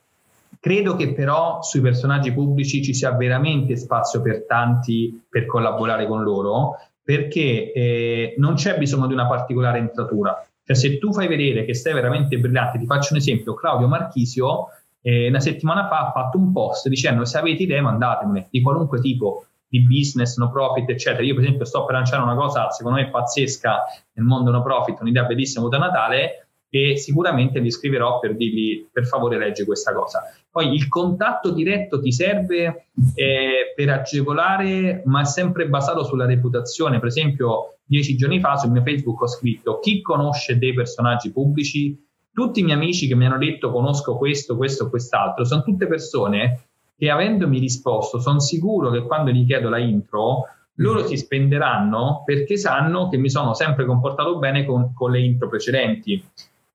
Speaker 2: credo che però sui personaggi pubblici ci sia veramente spazio per tanti per collaborare con loro, perché eh, non c'è bisogno di una particolare entratura cioè, se tu fai vedere che sei veramente brillante, ti faccio un esempio, Claudio Marchisio eh, una settimana fa ha fatto un post dicendo se avete idee mandatemele di qualunque tipo di business, no profit, eccetera. Io, per esempio, sto per lanciare una cosa secondo me pazzesca nel mondo no profit, un'idea bellissima da Natale e sicuramente li scriverò per dirgli per favore legge questa cosa. Poi il contatto diretto ti serve eh, per agevolare, ma è sempre basato sulla reputazione. Per esempio, dieci giorni fa sul mio Facebook ho scritto chi conosce dei personaggi pubblici, tutti i miei amici che mi hanno detto conosco questo, questo, quest'altro, sono tutte persone che avendomi risposto sono sicuro che quando gli chiedo la intro loro mm. si spenderanno perché sanno che mi sono sempre comportato bene con, con le intro precedenti.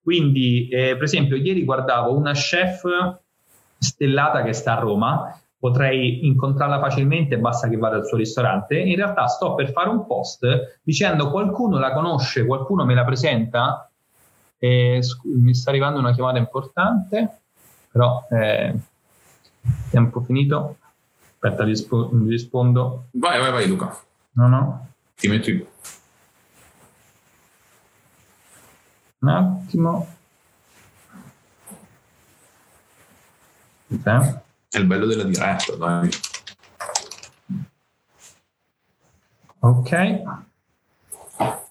Speaker 2: Quindi, eh, per esempio, ieri guardavo una chef stellata che sta a Roma potrei incontrarla facilmente, basta che vada al suo ristorante. In realtà sto per fare un post dicendo qualcuno la conosce, qualcuno me la presenta. Eh, scu- mi sta arrivando una chiamata importante, però eh, tempo finito. Aspetta, rispo- rispondo.
Speaker 1: Vai, vai, vai Luca.
Speaker 2: No, no.
Speaker 1: Ti metti.
Speaker 2: Un attimo. Okay.
Speaker 1: È il bello della diretta, dai.
Speaker 2: Ok,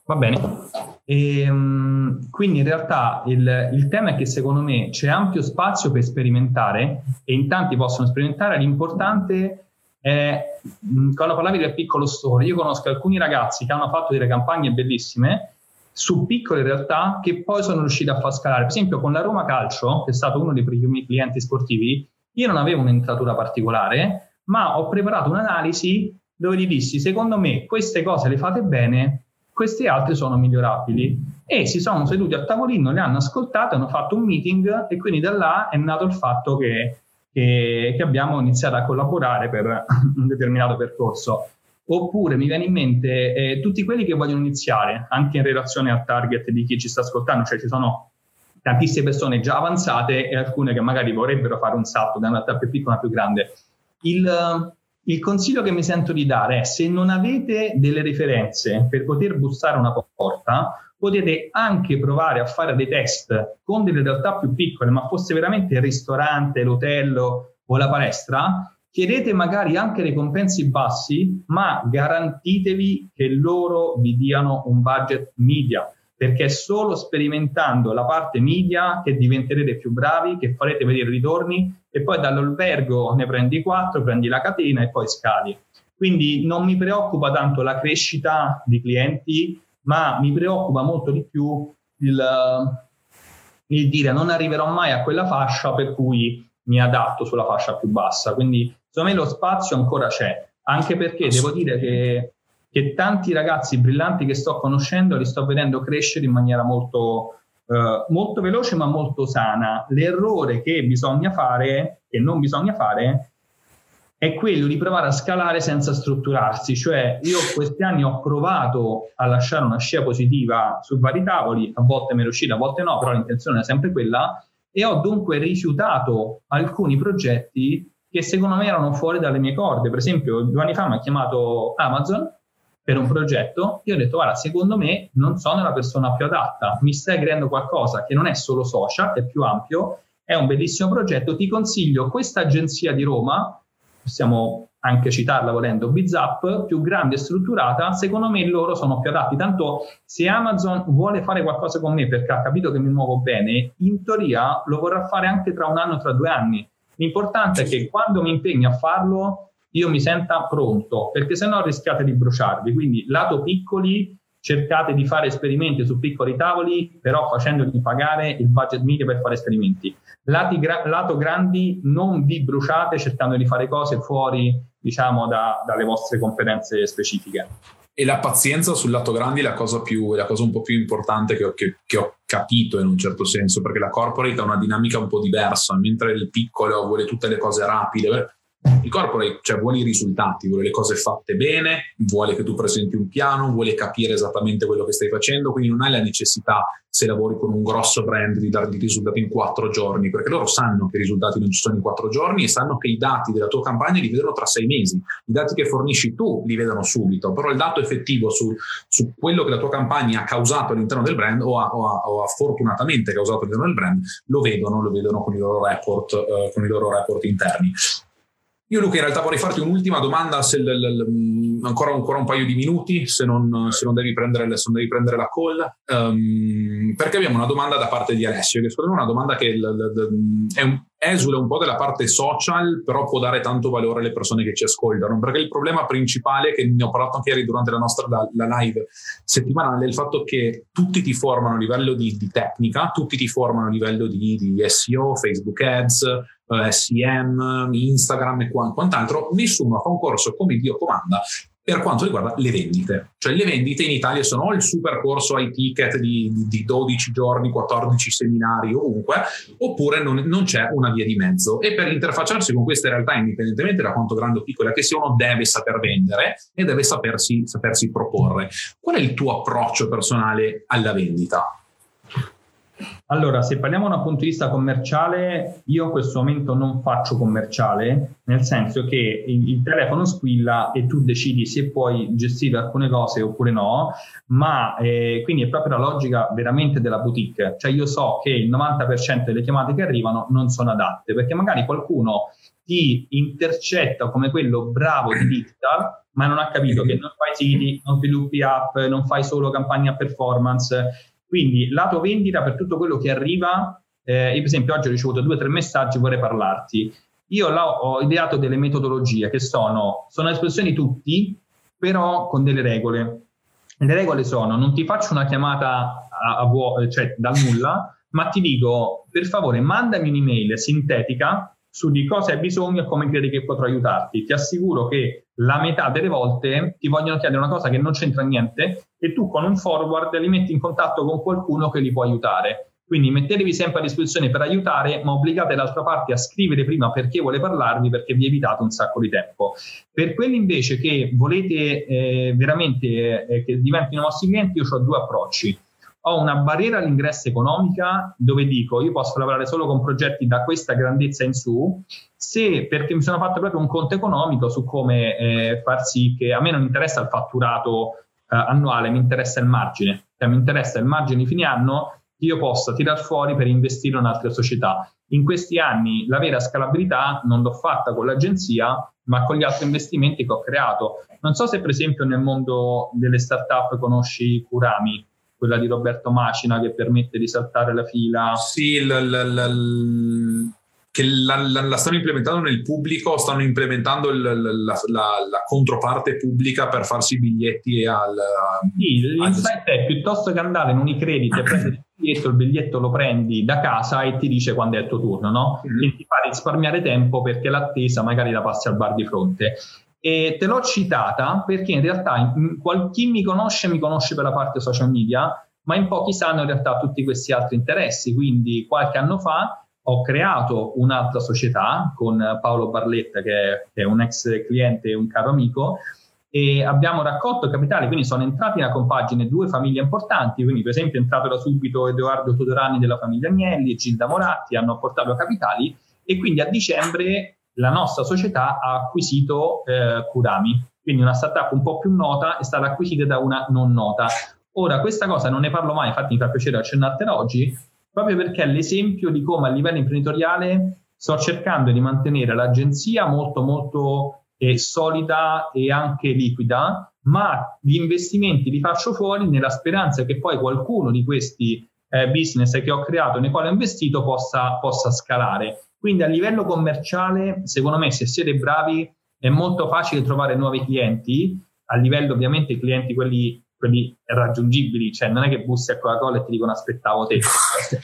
Speaker 2: va bene. E, um, quindi in realtà il, il, tema è che secondo me c'è ampio spazio per sperimentare e in tanti possono sperimentare. L'importante è, quando parlavi del piccolo store, io conosco alcuni ragazzi che hanno fatto delle campagne bellissime su piccole realtà che poi sono riusciti a far scalare. Per esempio con la Roma Calcio, che è stato uno dei primi clienti sportivi, io non avevo un'entratura particolare, ma ho preparato un'analisi dove gli dissi, secondo me queste cose le fate bene, queste altre sono migliorabili. E si sono seduti a tavolino, le hanno ascoltate, hanno fatto un meeting e quindi da là è nato il fatto che, che, che abbiamo iniziato a collaborare per un determinato percorso. Oppure mi viene in mente eh, tutti quelli che vogliono iniziare, anche in relazione al target di chi ci sta ascoltando, cioè ci sono tantissime persone già avanzate e alcune che magari vorrebbero fare un salto da una realtà più piccola a più grande. Il, il consiglio che mi sento di dare è se non avete delle referenze per poter bussare una porta, potete anche provare a fare dei test con delle realtà più piccole, ma fosse veramente il ristorante, l'hotel o la palestra, chiedete magari anche dei compensi bassi, ma garantitevi che loro vi diano un budget media perché è solo sperimentando la parte media che diventerete più bravi, che farete vedere ritorni e poi dall'albergo ne prendi quattro, prendi la catena e poi scali. Quindi non mi preoccupa tanto la crescita di clienti, ma mi preoccupa molto di più il, il dire non arriverò mai a quella fascia per cui mi adatto sulla fascia più bassa. Quindi secondo me lo spazio ancora c'è, anche perché devo dire che, che tanti ragazzi brillanti che sto conoscendo li sto vedendo crescere in maniera molto, eh, molto veloce ma molto sana. L'errore che bisogna fare, che non bisogna fare, è quello di provare a scalare senza strutturarsi, cioè io questi anni ho provato a lasciare una scia positiva su vari tavoli, a volte mi è riuscita, a volte no, però l'intenzione è sempre quella e ho dunque rifiutato alcuni progetti che secondo me erano fuori dalle mie corde. Per esempio, due anni fa mi ha chiamato Amazon per un progetto, io ho detto guarda, secondo me non sono la persona più adatta, mi stai creando qualcosa che non è solo social, è più ampio, è un bellissimo progetto, ti consiglio questa agenzia di Roma possiamo anche citarla volendo, BizUp, più grande e strutturata, secondo me loro sono più adatti. Tanto se Amazon vuole fare qualcosa con me perché ha capito che mi muovo bene, in teoria lo vorrà fare anche tra un anno, tra due anni. L'importante è che quando mi impegno a farlo, io mi senta pronto, perché se no rischiate di bruciarvi. Quindi lato piccoli, cercate di fare esperimenti su piccoli tavoli, però facendogli pagare il budget medio per fare esperimenti. Lati gra- lato grandi, non vi bruciate cercando di fare cose fuori, diciamo, da, dalle vostre competenze specifiche.
Speaker 1: E la pazienza sul lato grandi è la cosa, più, la cosa un po' più importante che ho, che, che ho, capito in un certo senso, perché la corporate ha una dinamica un po' diversa, mentre il piccolo vuole tutte le cose rapide il corporate cioè, vuole i risultati, vuole le cose fatte bene, vuole che tu presenti un piano, vuole capire esattamente quello che stai facendo, quindi non hai la necessità, se lavori con un grosso brand, di dargli risultati in quattro giorni, perché loro sanno che i risultati non ci sono in quattro giorni e sanno che i dati della tua campagna li vedono tra sei mesi. I dati che fornisci tu li vedono subito, però il dato effettivo su, su quello che la tua campagna ha causato all'interno del brand o ha, o ha, o ha fortunatamente causato all'interno del brand, lo vedono, lo vedono con i loro report, eh, con i loro report interni. Io Luca in realtà vorrei farti un'ultima domanda, se l, l, ancora, ancora, un paio di minuti, se non, se non, devi, prendere, se non devi, prendere, la call, um, perché abbiamo una domanda da parte di Alessio, che secondo me è una domanda che l, è un, esula un po' dalla parte social, però può dare tanto valore alle persone che ci ascoltano, perché il problema principale, che ne ho parlato anche ieri durante la nostra la, la live settimanale, è il fatto che tutti ti formano a livello di, di tecnica, tutti ti formano a livello di, di SEO, Facebook Ads, eh, SEM, Instagram e quant'altro, nessuno fa un corso come Dio comanda per quanto riguarda le vendite. Cioè le vendite in Italia sono il super corso ai ticket di, di 12 giorni, 14 seminari ovunque, oppure non, non, c'è una via di mezzo. E per interfacciarsi con queste realtà, indipendentemente da quanto grande o piccola che sia, uno deve saper vendere e deve sapersi, sapersi proporre. Qual è il tuo approccio personale alla vendita?
Speaker 2: Allora, se parliamo da un punto di vista commerciale, io in questo momento non faccio commerciale, nel senso che il, telefono squilla e tu decidi se puoi gestire alcune cose oppure no, ma eh, quindi è proprio la logica veramente della boutique, cioè io so che il 90% delle chiamate che arrivano non sono adatte, perché magari qualcuno ti intercetta come quello bravo di digital, ma non ha capito che non fai siti, non sviluppi app, non fai solo campagne a performance quindi lato vendita per tutto quello che arriva, eh, per esempio oggi ho ricevuto due o tre messaggi, vorrei parlarti. Io là ho ideato delle metodologie che sono, sono a disposizione di tutti, però con delle regole. Le regole sono, non ti faccio una chiamata a, a vuo, cioè dal nulla, ma ti dico, per favore, mandami un'email sintetica su di cosa hai bisogno e come credi che potrò aiutarti. Ti assicuro che la metà delle volte ti vogliono chiedere una cosa che non c'entra niente e tu con un forward li metti in contatto con qualcuno che li può aiutare. Quindi mettetevi sempre a disposizione per aiutare, ma obbligate l'altra parte a scrivere prima perché vuole parlarvi, perché vi evitate un sacco di tempo. Per quelli invece che volete eh, veramente eh, che diventino vostri clienti, io ho due approcci ho una barriera all'ingresso economica dove dico io posso lavorare solo con progetti da questa grandezza in su, se perché mi sono fatto proprio un conto economico su come eh, far sì che a me non interessa il fatturato eh, annuale, mi interessa il margine, cioè mi interessa il margine di fine anno che io possa tirar fuori per investire in altre società. In questi anni la vera scalabilità non l'ho fatta con l'agenzia, ma con gli altri investimenti che ho creato. Non so se per esempio nel mondo delle startup conosci Kurami quella di Roberto Macina che permette di saltare la fila.
Speaker 1: Sì, l, l, l, che la, la, la, stanno implementando nel pubblico, stanno implementando la, la, controparte pubblica per farsi i biglietti al...
Speaker 2: Sì, l'insight al... è piuttosto che andare in Unicredit e prendere biglietto, il biglietto lo prendi da casa e ti dice quando è il tuo turno, no? Mm-hmm. Quindi ti fa risparmiare tempo perché l'attesa magari la passi al bar di fronte. E te l'ho citata perché in realtà in, chi mi conosce mi conosce per la parte social media, ma in pochi sanno in realtà tutti questi altri interessi. Quindi qualche anno fa ho creato un'altra società con Paolo Barletta, che è, un ex cliente e un caro amico, e abbiamo raccolto capitali, quindi sono entrati nella compagine due famiglie importanti, quindi per esempio è entrato da subito Edoardo Todorani della famiglia Agnelli e Gilda Moratti, hanno portato capitali. E quindi a dicembre la nostra società ha acquisito eh, Kurami, quindi una startup un po' più nota è stata acquisita da una non nota. Ora, questa cosa non ne parlo mai, infatti mi fa piacere accennartela oggi, proprio perché è l'esempio di come a livello imprenditoriale sto cercando di mantenere l'agenzia molto molto eh, solida e anche liquida, ma gli investimenti li faccio fuori nella speranza che poi qualcuno di questi eh, business che ho creato, nei quali ho investito, possa, possa scalare. Quindi a livello commerciale, secondo me, se siete bravi, è molto facile trovare nuovi clienti. A livello ovviamente clienti quelli, quelli raggiungibili, cioè non è che bussi a Coca-Cola e ti dicono aspettavo te,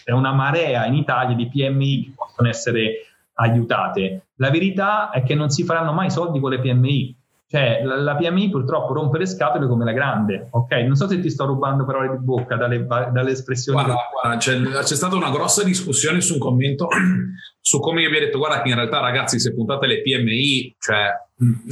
Speaker 2: è una marea in Italia di PMI che possono essere aiutate. La verità è che non si faranno mai soldi con le PMI. Cioè, la, la, PMI purtroppo rompe le scatole come la grande, ok? Non so se ti sto rubando parole di bocca dalle, dalle espressioni.
Speaker 1: Guarda, guarda c'è, c'è, stata una grossa discussione su un commento su come io vi ho detto, guarda che in realtà ragazzi se puntate le PMI, cioè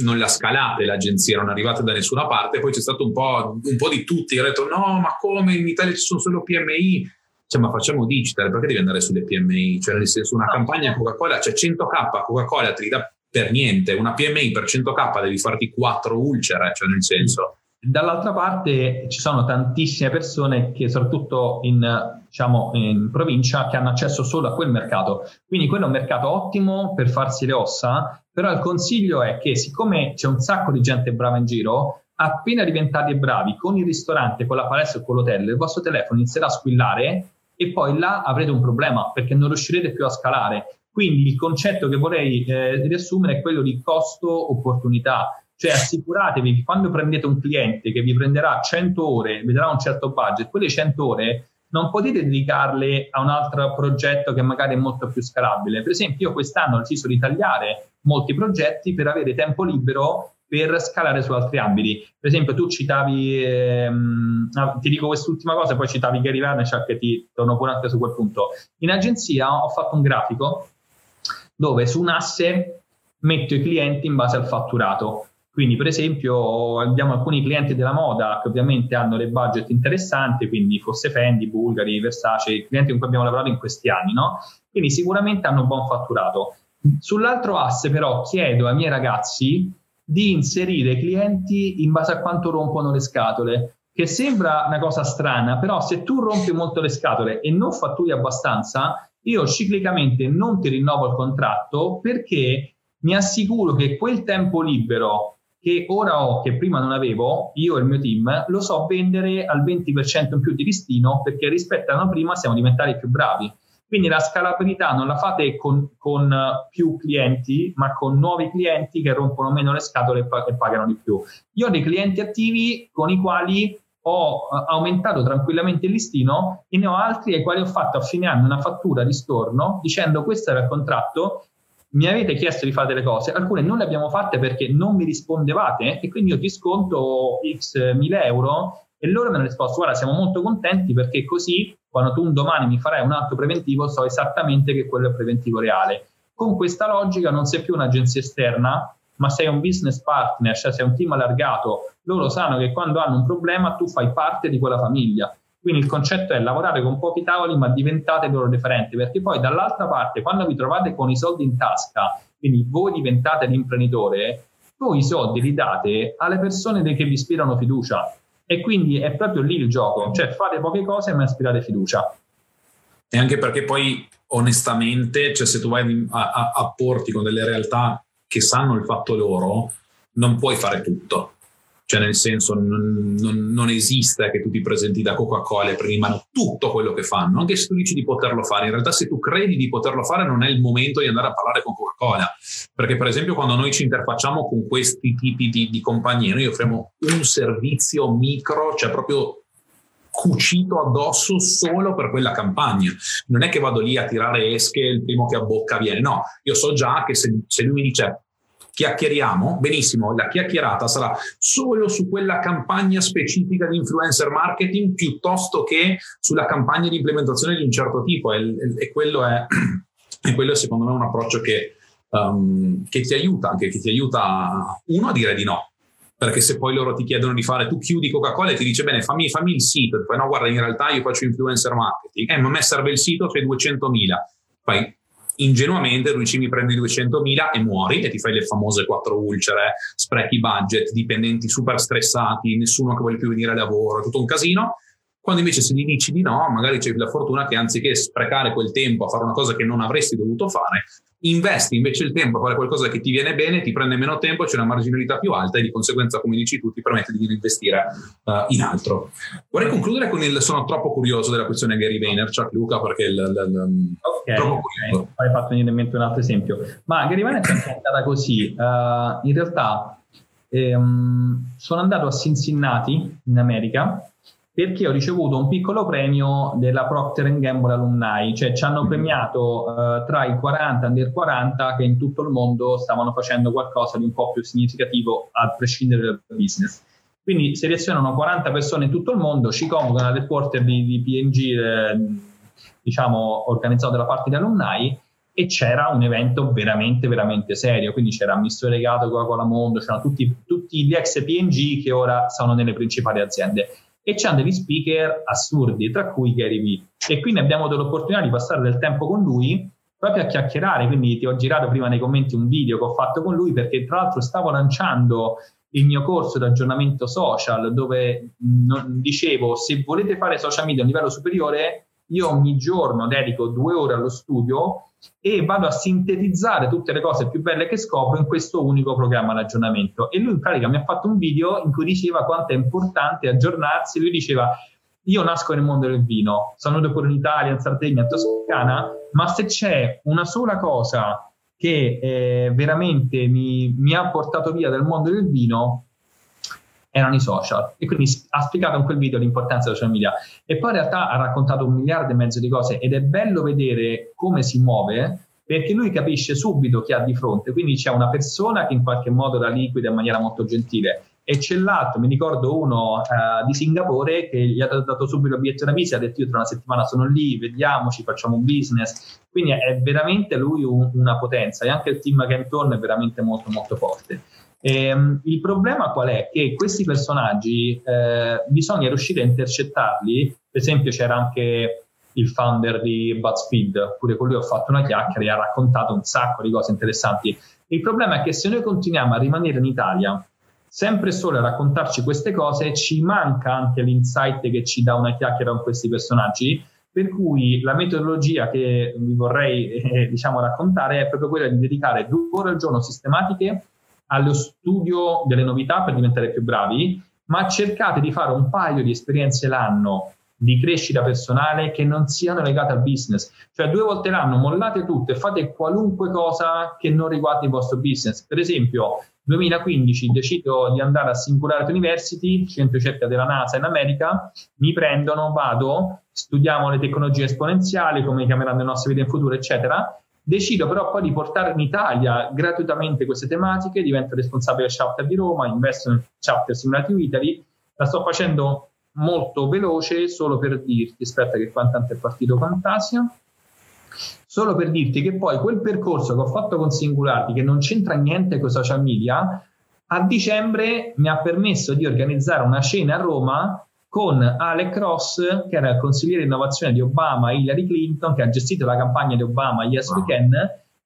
Speaker 1: non la scalate l'agenzia, non arrivate da nessuna parte, poi c'è stato un po', un po di tutti, ho detto no, ma come in Italia ci sono solo PMI? Cioè, ma facciamo digital, perché devi andare sulle PMI? Cioè, nel senso, una no, campagna Coca-Cola, cioè 100k Coca-Cola ti dà per niente, una PMI per 100k devi farti 4 ulcere, cioè nel senso.
Speaker 2: Dall'altra parte ci sono tantissime persone che soprattutto in, diciamo, in provincia che hanno accesso solo a quel mercato, quindi quello è un mercato ottimo per farsi le ossa, però il consiglio è che siccome c'è un sacco di gente brava in giro, appena diventate bravi con il ristorante, con la palestra e con l'hotel, il vostro telefono inizierà a squillare e poi là avrete un problema perché non riuscirete più a scalare. Quindi il concetto che vorrei eh, riassumere è quello di costo-opportunità, cioè assicuratevi che quando prendete un cliente che vi prenderà 100 ore, vedrà un certo budget, quelle 100 ore non potete dedicarle a un altro progetto che magari è molto più scalabile. Per esempio, io quest'anno ho deciso di tagliare molti progetti per avere tempo libero per scalare su altri ambiti. Per esempio, tu citavi, ehm, ti dico quest'ultima cosa, poi citavi Gary Vaynerchuk che ti torno pure anche su quel punto. In agenzia ho fatto un grafico dove su un asse metto i clienti in base al fatturato. Quindi, per esempio, abbiamo alcuni clienti della moda che ovviamente hanno dei budget interessanti, quindi fosse Fendi, Bulgari, Versace, clienti con cui abbiamo lavorato in questi anni, no? Quindi sicuramente hanno buon fatturato. Sull'altro asse, però, chiedo ai miei ragazzi di inserire i clienti in base a quanto rompono le scatole, che sembra una cosa strana, però se tu rompi molto le scatole e non fatturi abbastanza, io ciclicamente non ti rinnovo il contratto perché mi assicuro che quel tempo libero che ora ho, che prima non avevo, io e il mio team, lo so vendere al 20% in più di listino perché rispetto all'anno prima siamo diventati più bravi. Quindi la scalabilità non la fate con, con, più clienti, ma con nuovi clienti che rompono meno le scatole e pagano di più. Io ho dei clienti attivi con i quali ho eh, aumentato tranquillamente il listino e ne ho altri ai quali ho fatto a fine anno una fattura di storno dicendo questo era il contratto, mi avete chiesto di fare delle cose, alcune non le abbiamo fatte perché non mi rispondevate e quindi io ti sconto x mille euro e loro mi hanno risposto guarda siamo molto contenti perché così quando tu un domani mi farai un atto preventivo so esattamente che quello è preventivo reale. Con questa logica non sei più un'agenzia esterna, ma sei un business partner, cioè sei un team allargato, loro sanno che quando hanno un problema tu fai parte di quella famiglia. Quindi il concetto è lavorare con pochi tavoli ma diventate loro referenti, perché poi dall'altra parte quando vi trovate con i soldi in tasca, quindi voi diventate l'imprenditore, voi i soldi li date alle persone che vi ispirano fiducia. E quindi è proprio lì il gioco, cioè fate poche cose ma ispirate fiducia.
Speaker 1: E anche perché poi onestamente, cioè se tu vai a, a, a porti con delle realtà che sanno il fatto loro, non puoi fare tutto. Cioè, nel senso, non, non, non, esiste che tu ti presenti da Coca-Cola e prendi in mano tutto quello che fanno, anche se tu dici di poterlo fare. In realtà, se tu credi di poterlo fare, non è il momento di andare a parlare con Coca-Cola. Perché, per esempio, quando noi ci interfacciamo con questi tipi di, di compagnie, noi offriamo un servizio micro, cioè proprio cucito addosso solo per quella campagna. Non è che vado lì a tirare esche il primo che abbocca viene, no, io so già che se, se lui mi dice chiacchieriamo, benissimo, la chiacchierata sarà solo su quella campagna specifica di influencer marketing piuttosto che sulla campagna di implementazione di un certo tipo. E, e, quello, è, e quello è secondo me un approccio che, um, che ti aiuta, anche che ti aiuta uno a dire di no, perché se poi loro ti chiedono di fare, tu chiudi Coca-Cola e ti dice bene fammi, fammi il sito, poi no guarda in realtà io faccio influencer marketing, eh ma a me serve il sito, c'è 200.000, poi ingenuamente lui ci mi prendi 200.000 e muori e ti fai le famose quattro ulcere, sprechi budget, dipendenti super stressati, nessuno che vuole più venire a lavoro, tutto un casino. Quando invece se gli dici di no, magari c'è la fortuna che anziché sprecare quel tempo a fare una cosa che non avresti dovuto fare, investi invece il tempo a fare qualcosa che ti viene bene, ti prende meno tempo, c'è una marginalità più alta e di conseguenza, come dici tu, ti permette di investire uh, in altro. Vorrei concludere con il sono troppo curioso della questione Gary Vaynerchuk, Luca, perché il, il, il
Speaker 2: okay, curioso. Okay. Hai fatto venire in mente un altro esempio. Ma Gary Vaynerchuk è andata così. Uh, in realtà ehm, sono andato a Cincinnati, in America, perché ho ricevuto un piccolo premio della Procter Gamble Alumni, cioè ci hanno premiato uh, tra i 40 e under 40 che in tutto il mondo stavano facendo qualcosa di un po' più significativo a prescindere dal business. Quindi selezionano 40 persone in tutto il mondo, ci convocano all'headquarter di, di PNG, eh, diciamo organizzato da parte di alumni, e c'era un evento veramente, veramente serio. Quindi c'era Amministratore Legato, Coca-Cola Mondo, c'erano tutti, tutti gli ex PNG che ora sono nelle principali aziende e c'hanno degli speaker assurdi, tra cui Gary Vee. E quindi abbiamo avuto l'opportunità di passare del tempo con lui proprio a chiacchierare, quindi ti ho girato prima nei commenti un video che ho fatto con lui perché tra l'altro stavo lanciando il mio corso di aggiornamento social dove mh, dicevo se volete fare social media a livello superiore io ogni giorno dedico due ore allo studio e vado a sintetizzare tutte le cose più belle che scopro in questo unico programma di aggiornamento. E lui in pratica mi ha fatto un video in cui diceva quanto è importante aggiornarsi. Lui diceva: Io nasco nel mondo del vino, sono venuto pure in Italia, in Sardegna, in Toscana, ma se c'è una sola cosa che eh, veramente mi, mi ha portato via dal mondo del vino erano i social. E quindi ha spiegato in quel video l'importanza della social media. E poi in realtà ha raccontato un miliardo e mezzo di cose ed è bello vedere come si muove perché lui capisce subito chi ha di fronte. Quindi c'è una persona che in qualche modo la liquida in maniera molto gentile. E c'è l'altro, mi ricordo uno uh, di Singapore che gli ha dato subito il biglietto da visita, ha detto io tra una settimana sono lì, vediamoci, facciamo un business. Quindi è veramente lui un, una potenza. E anche il team che è intorno è veramente molto molto forte. Ehm, il problema qual è? Che questi personaggi eh, bisogna riuscire a intercettarli, per esempio c'era anche il founder di BuzzFeed, pure con lui ho fatto una chiacchiera e ha raccontato un sacco di cose interessanti. Il problema è che se noi continuiamo a rimanere in Italia sempre solo a raccontarci queste cose, ci manca anche l'insight che ci dà una chiacchiera con questi personaggi, per cui la metodologia che vi vorrei eh, diciamo, raccontare è proprio quella di dedicare due ore al giorno sistematiche allo studio delle novità per diventare più bravi, ma cercate di fare un paio di esperienze l'anno di crescita personale che non siano legate al business. Cioè due volte l'anno mollate tutto e fate qualunque cosa che non riguardi il vostro business. Per esempio, 2015 decido di andare a Singularity University, centro ricerca della NASA in America, mi prendono, vado, studiamo le tecnologie esponenziali, come chiameranno le nostre vite in futuro, eccetera, Decido però poi di portare in Italia gratuitamente queste tematiche, divento responsabile del chapter di Roma, investo nel chapter Simulative Italy, la sto facendo molto veloce solo per dirti, aspetta che qua intanto è partito Fantasia, solo per dirti che poi quel percorso che ho fatto con Singularity, che non c'entra niente con social media, a dicembre mi ha permesso di organizzare una cena a Roma con Alec Ross, che era il consigliere di innovazione di Obama, Hillary Clinton, che ha gestito la campagna di Obama Yes We Can,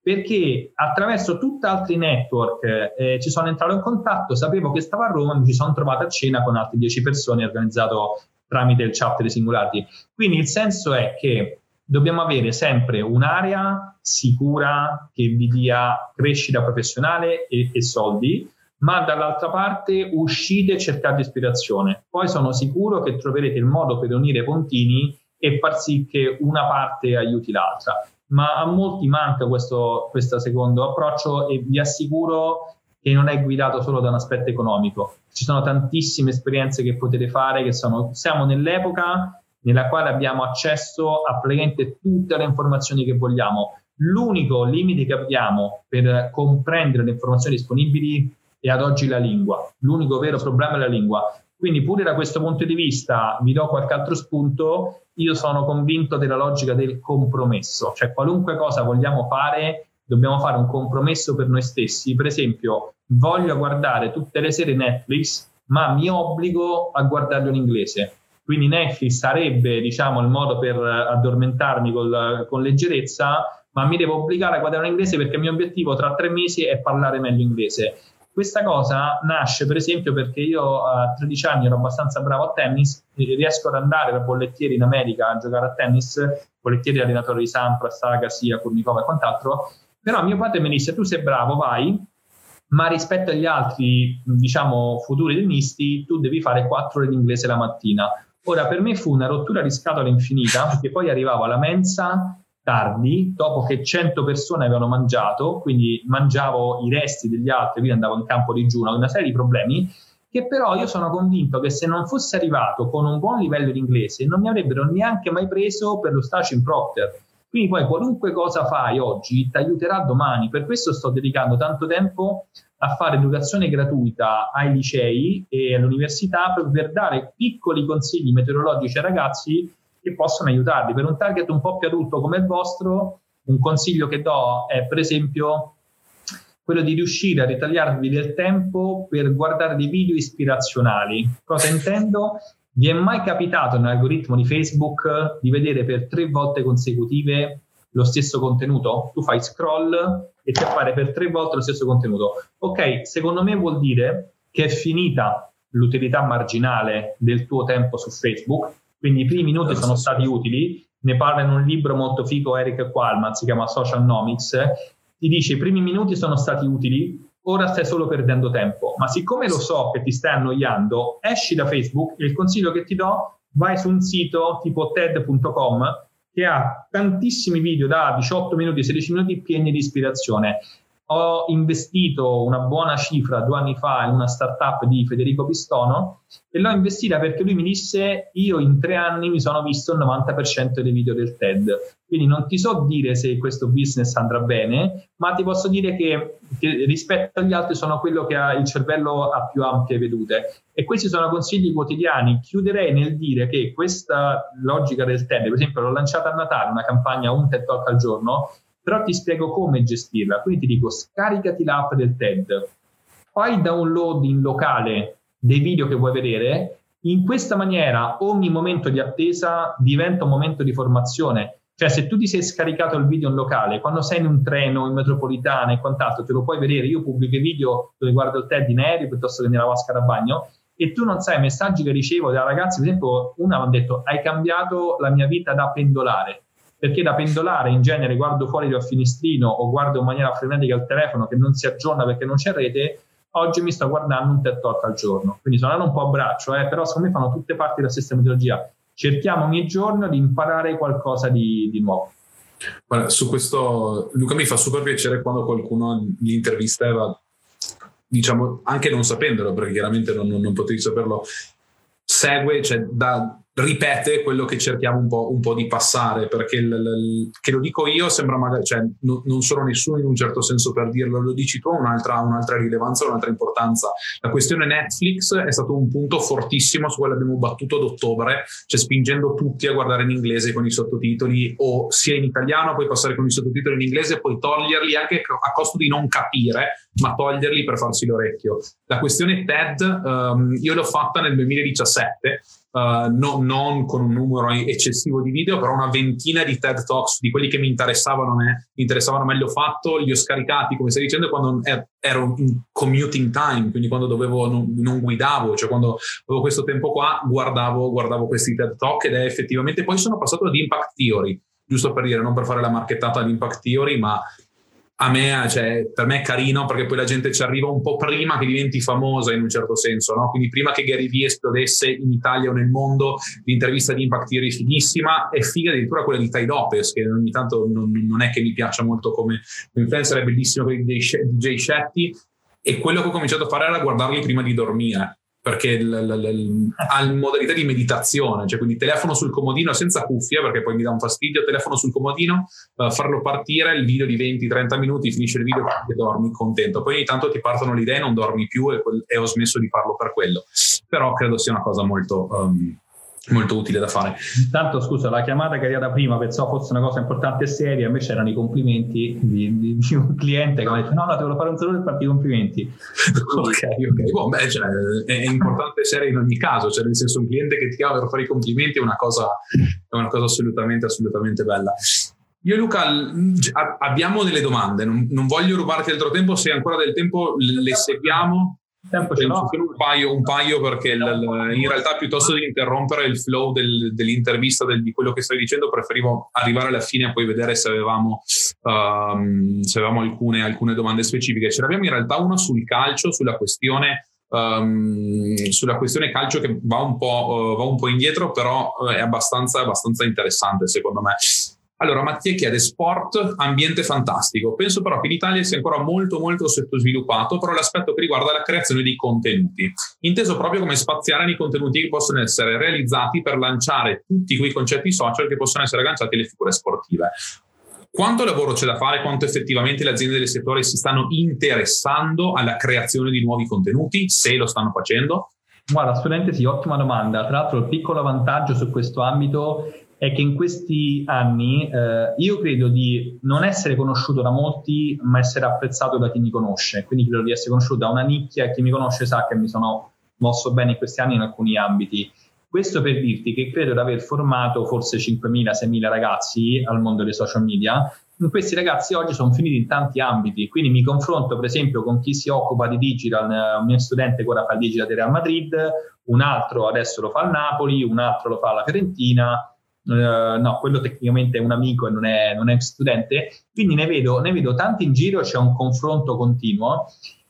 Speaker 2: perché attraverso tutti altri network eh, ci sono entrato in contatto, sapevo che stava a Roma, mi ci sono trovato a cena con altre 10 persone organizzato tramite il chapter di Singularity. Quindi il senso è che dobbiamo avere sempre un'area sicura che vi dia crescita professionale e, e soldi, ma dall'altra parte uscite e cercate ispirazione. Poi sono sicuro che troverete il modo per unire i puntini e far sì che una parte aiuti l'altra. Ma a molti manca questo, questo secondo approccio e vi assicuro che non è guidato solo da un aspetto economico. Ci sono tantissime esperienze che potete fare, che sono, siamo nell'epoca nella quale abbiamo accesso a praticamente tutte le informazioni che vogliamo. L'unico limite che abbiamo per comprendere le informazioni disponibili è ad oggi la lingua. L'unico vero problema è la lingua. Quindi pure da questo punto di vista vi do qualche altro spunto, io sono convinto della logica del compromesso, cioè qualunque cosa vogliamo fare, dobbiamo fare un compromesso per noi stessi. Per esempio, voglio guardare tutte le serie Netflix, ma mi obbligo a guardarlo in inglese. Quindi Netflix sarebbe, diciamo, il modo per addormentarmi col, con leggerezza, ma mi devo obbligare a guardare in inglese perché il mio obiettivo tra tre mesi è parlare meglio inglese. Questa cosa nasce per esempio perché io a 13 anni ero abbastanza bravo a tennis, riesco ad andare da bollettieri in America a giocare a tennis, bollettieri allenatori di Sampras, Agassi, Kurnikova e quant'altro, però mio padre mi disse tu sei bravo, vai, ma rispetto agli altri, diciamo, futuri tennisti, tu devi fare 4 ore di inglese la mattina. Ora, per me fu una rottura di scatola infinita, perché poi arrivavo alla mensa tardi, dopo che 100 persone avevano mangiato, quindi mangiavo i resti degli altri, quindi andavo in campo digiuno, una serie di problemi, che però io sono convinto che se non fosse arrivato con un buon livello di inglese non mi avrebbero neanche mai preso per lo stage in Procter. Quindi poi qualunque cosa fai oggi ti aiuterà domani, per questo sto dedicando tanto tempo a fare educazione gratuita ai licei e all'università per dare piccoli consigli meteorologici ai ragazzi che possono aiutarli. Per un target un po' più adulto come il vostro, un consiglio che do è per esempio quello di riuscire a ritagliarvi del tempo per guardare dei video ispirazionali. Cosa intendo? Vi è mai capitato nell'algoritmo di Facebook di vedere per tre volte consecutive lo stesso contenuto? Tu fai scroll e ti appare per tre volte lo stesso contenuto. Ok, secondo me vuol dire che è finita l'utilità marginale del tuo tempo su Facebook quindi i primi minuti sono stati utili, ne parla in un libro molto figo Eric Qualman, si chiama Social Nomics, ti dice i primi minuti sono stati utili, ora stai solo perdendo tempo, ma siccome lo so che ti stai annoiando, esci da Facebook e il consiglio che ti do, vai su un sito tipo TED.com che ha tantissimi video da 18 minuti, 16 minuti pieni di ispirazione ho investito una buona cifra due anni fa in una startup di Federico Pistono e l'ho investita perché lui mi disse io in tre anni mi sono visto il 90% dei video del TED. Quindi non ti so dire se questo business andrà bene, ma ti posso dire che, che rispetto agli altri sono quello che ha il cervello a più ampie vedute. E questi sono consigli quotidiani. Chiuderei nel dire che questa logica del TED, per esempio l'ho lanciata a Natale, una campagna un TED Talk al giorno, però ti spiego come gestirla. Quindi ti dico scaricati l'app del TED, fai download in locale dei video che vuoi vedere, in questa maniera ogni momento di attesa diventa un momento di formazione. Cioè, se tu ti sei scaricato il video in locale, quando sei in un treno, in metropolitana e quant'altro, te lo puoi vedere. Io pubblico i video dove guardo il TED in aereo piuttosto che nella vasca da bagno e tu non sai i messaggi che ricevo da ragazzi. Per esempio, una mi ha detto: Hai cambiato la mia vita da pendolare perché da pendolare in genere guardo fuori dal finestrino o guardo in maniera frenetica il telefono che non si aggiorna perché non c'è rete, oggi mi sto guardando un Talk al giorno. Quindi sono un po' a braccio, eh, però secondo me fanno tutte parti della stessa metodologia. Cerchiamo ogni giorno di imparare qualcosa di, di nuovo.
Speaker 1: Guarda, su questo Luca mi fa super piacere quando qualcuno gli intervista diciamo anche non sapendolo perché chiaramente non, non, non potevi saperlo segue, cioè da, ripete quello che cerchiamo un po', un po di passare, perché il, il, che lo dico io sembra magari, cioè, no, non sono nessuno in un certo senso per dirlo, lo dici tu, ha un'altra, un'altra, rilevanza, un'altra importanza. La questione Netflix è stato un punto fortissimo su cui abbiamo battuto ad ottobre, cioè spingendo tutti a guardare in inglese con i sottotitoli o sia in italiano, poi passare con i sottotitoli in inglese, poi toglierli anche a costo di non capire, ma toglierli per farsi l'orecchio. La questione TED, um, io l'ho fatta nel 2017 Uh, no, non con un numero eccessivo di video, però una ventina di TED Talks di quelli che mi interessavano, me, mi interessavano meglio fatto, li ho scaricati, come stai dicendo, quando ero in commuting time, quindi quando dovevo, non, non guidavo, cioè quando avevo questo tempo qua, guardavo, guardavo questi TED Talk ed è effettivamente, poi sono passato ad Impact Theory, giusto per dire, non per fare la marchettata di Impact Theory, ma a me, cioè, per me è carino perché poi la gente ci arriva un po' prima che diventi famosa in un certo senso, no? Quindi prima che Gary Vee esplodesse in Italia o nel mondo, l'intervista di Impact Theory è finissima, è figa addirittura quella di Tai Lopez, che ogni tanto non, non, è che mi piaccia molto come influencer, è bellissimo quello di DJ Shetty, e quello che ho cominciato a fare era guardarli prima di dormire perché l- l- l- ha modalità di meditazione, cioè quindi telefono sul comodino senza cuffia perché poi mi dà un fastidio, telefono sul comodino, uh, farlo partire, il video di 20-30 minuti, finisce il video e dormi contento. Poi ogni tanto ti partono le idee, non dormi più e, e, ho smesso di farlo per quello. Però credo sia una cosa molto... Um, molto utile da fare.
Speaker 2: Intanto, scusa, la chiamata che è arrivata prima pensavo fosse una cosa importante e seria, invece erano i complimenti di, di, di un cliente che mi ha detto: No, no, devo fare un saluto e farti i complimenti.
Speaker 1: ok, ok. Boh, beh, cioè, è importante essere in ogni caso, cioè, nel senso, un cliente che ti chiama per fare i complimenti è una cosa, è una cosa assolutamente, assolutamente bella. Io e Luca abbiamo delle domande, non, non voglio rubarti altro tempo, se hai ancora del tempo le seguiamo
Speaker 2: tempo ce l'ho.
Speaker 1: Un paio, un paio perché l, l, in realtà piuttosto di interrompere il flow del, dell'intervista del, di quello che stai dicendo preferivo arrivare alla fine e poi vedere se avevamo, um, se avevamo alcune, alcune, domande specifiche. Ce l'abbiamo in realtà una sul calcio, sulla questione, um, sulla questione calcio che va un po', uh, va un po indietro però uh, è abbastanza, abbastanza interessante secondo me. Allora, Mattia chiede sport, ambiente fantastico. Penso però che l'Italia sia ancora molto molto sottosviluppato, però l'aspetto che riguarda la creazione di contenuti, inteso proprio come spaziare nei contenuti che possono essere realizzati per lanciare tutti quei concetti social che possono essere agganciati alle figure sportive. Quanto lavoro c'è da fare? Quanto effettivamente le aziende del settore si stanno interessando alla creazione di nuovi contenuti, se lo stanno facendo?
Speaker 2: Guarda, assolutamente sì, ottima domanda. Tra l'altro il piccolo vantaggio su questo ambito è che in questi anni eh, io credo di non essere conosciuto da molti, ma essere apprezzato da chi mi conosce. Quindi credo di essere conosciuto da una nicchia e chi mi conosce sa che mi sono mosso bene in questi anni in alcuni ambiti. Questo per dirti che credo di aver formato forse 5.000-6.000 ragazzi al mondo dei social media. Questi ragazzi oggi sono finiti in tanti ambiti, quindi mi confronto per esempio con chi si occupa di digital, un mio studente che ora fa il digital di Real Madrid, un altro adesso lo fa al Napoli, un altro lo fa alla Fiorentina, Uh, no, quello tecnicamente è un amico e non è, non è studente, quindi ne vedo, ne vedo, tanti in giro, c'è un confronto continuo.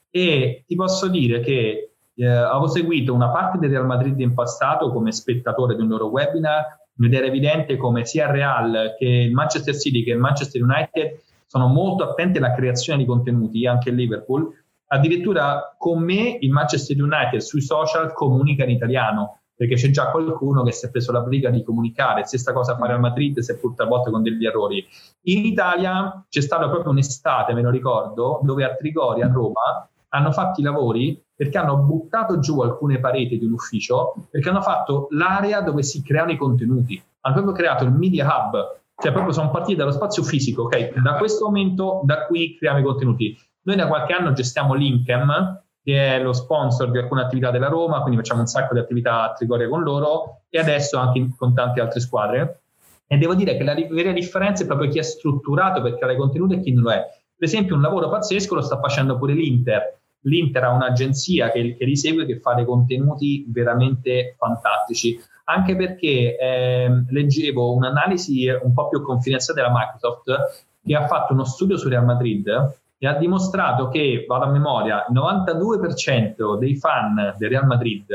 Speaker 2: E ti posso dire che eh, avevo seguito una parte del Real Madrid in passato come spettatore di un loro webinar ed era evidente come sia il Real che il Manchester City che il Manchester United sono molto attenti alla creazione di contenuti, anche il Liverpool. Addirittura con me il Manchester United sui social comunica in italiano perché c'è già qualcuno che si è preso la briga di comunicare, stessa cosa fare a Madrid, seppur talvolta con degli errori. In Italia c'è stata proprio un'estate, me lo ricordo, dove a Trigori, a Roma, hanno fatto i lavori perché hanno buttato giù alcune pareti di un ufficio, perché hanno fatto l'area dove si creano i contenuti. Hanno proprio creato il Media Hub, cioè proprio sono partiti dallo spazio fisico, ok? Da questo momento, da qui creiamo i contenuti. Noi da qualche anno gestiamo l'Incam, che è lo sponsor di alcune attività della Roma, quindi facciamo un sacco di attività a Trigoria con loro e adesso anche con tante altre squadre. E devo dire che la vera differenza è proprio chi è strutturato per creare contenuti e chi non lo è. Per esempio, un lavoro pazzesco lo sta facendo pure l'Inter. L'Inter ha un'agenzia che, che li segue che fa dei contenuti veramente fantastici. Anche perché eh, leggevo un'analisi un po' più confidenziale della Microsoft che ha fatto uno studio su Real Madrid e ha dimostrato che, vado a memoria, il 92% dei fan del Real Madrid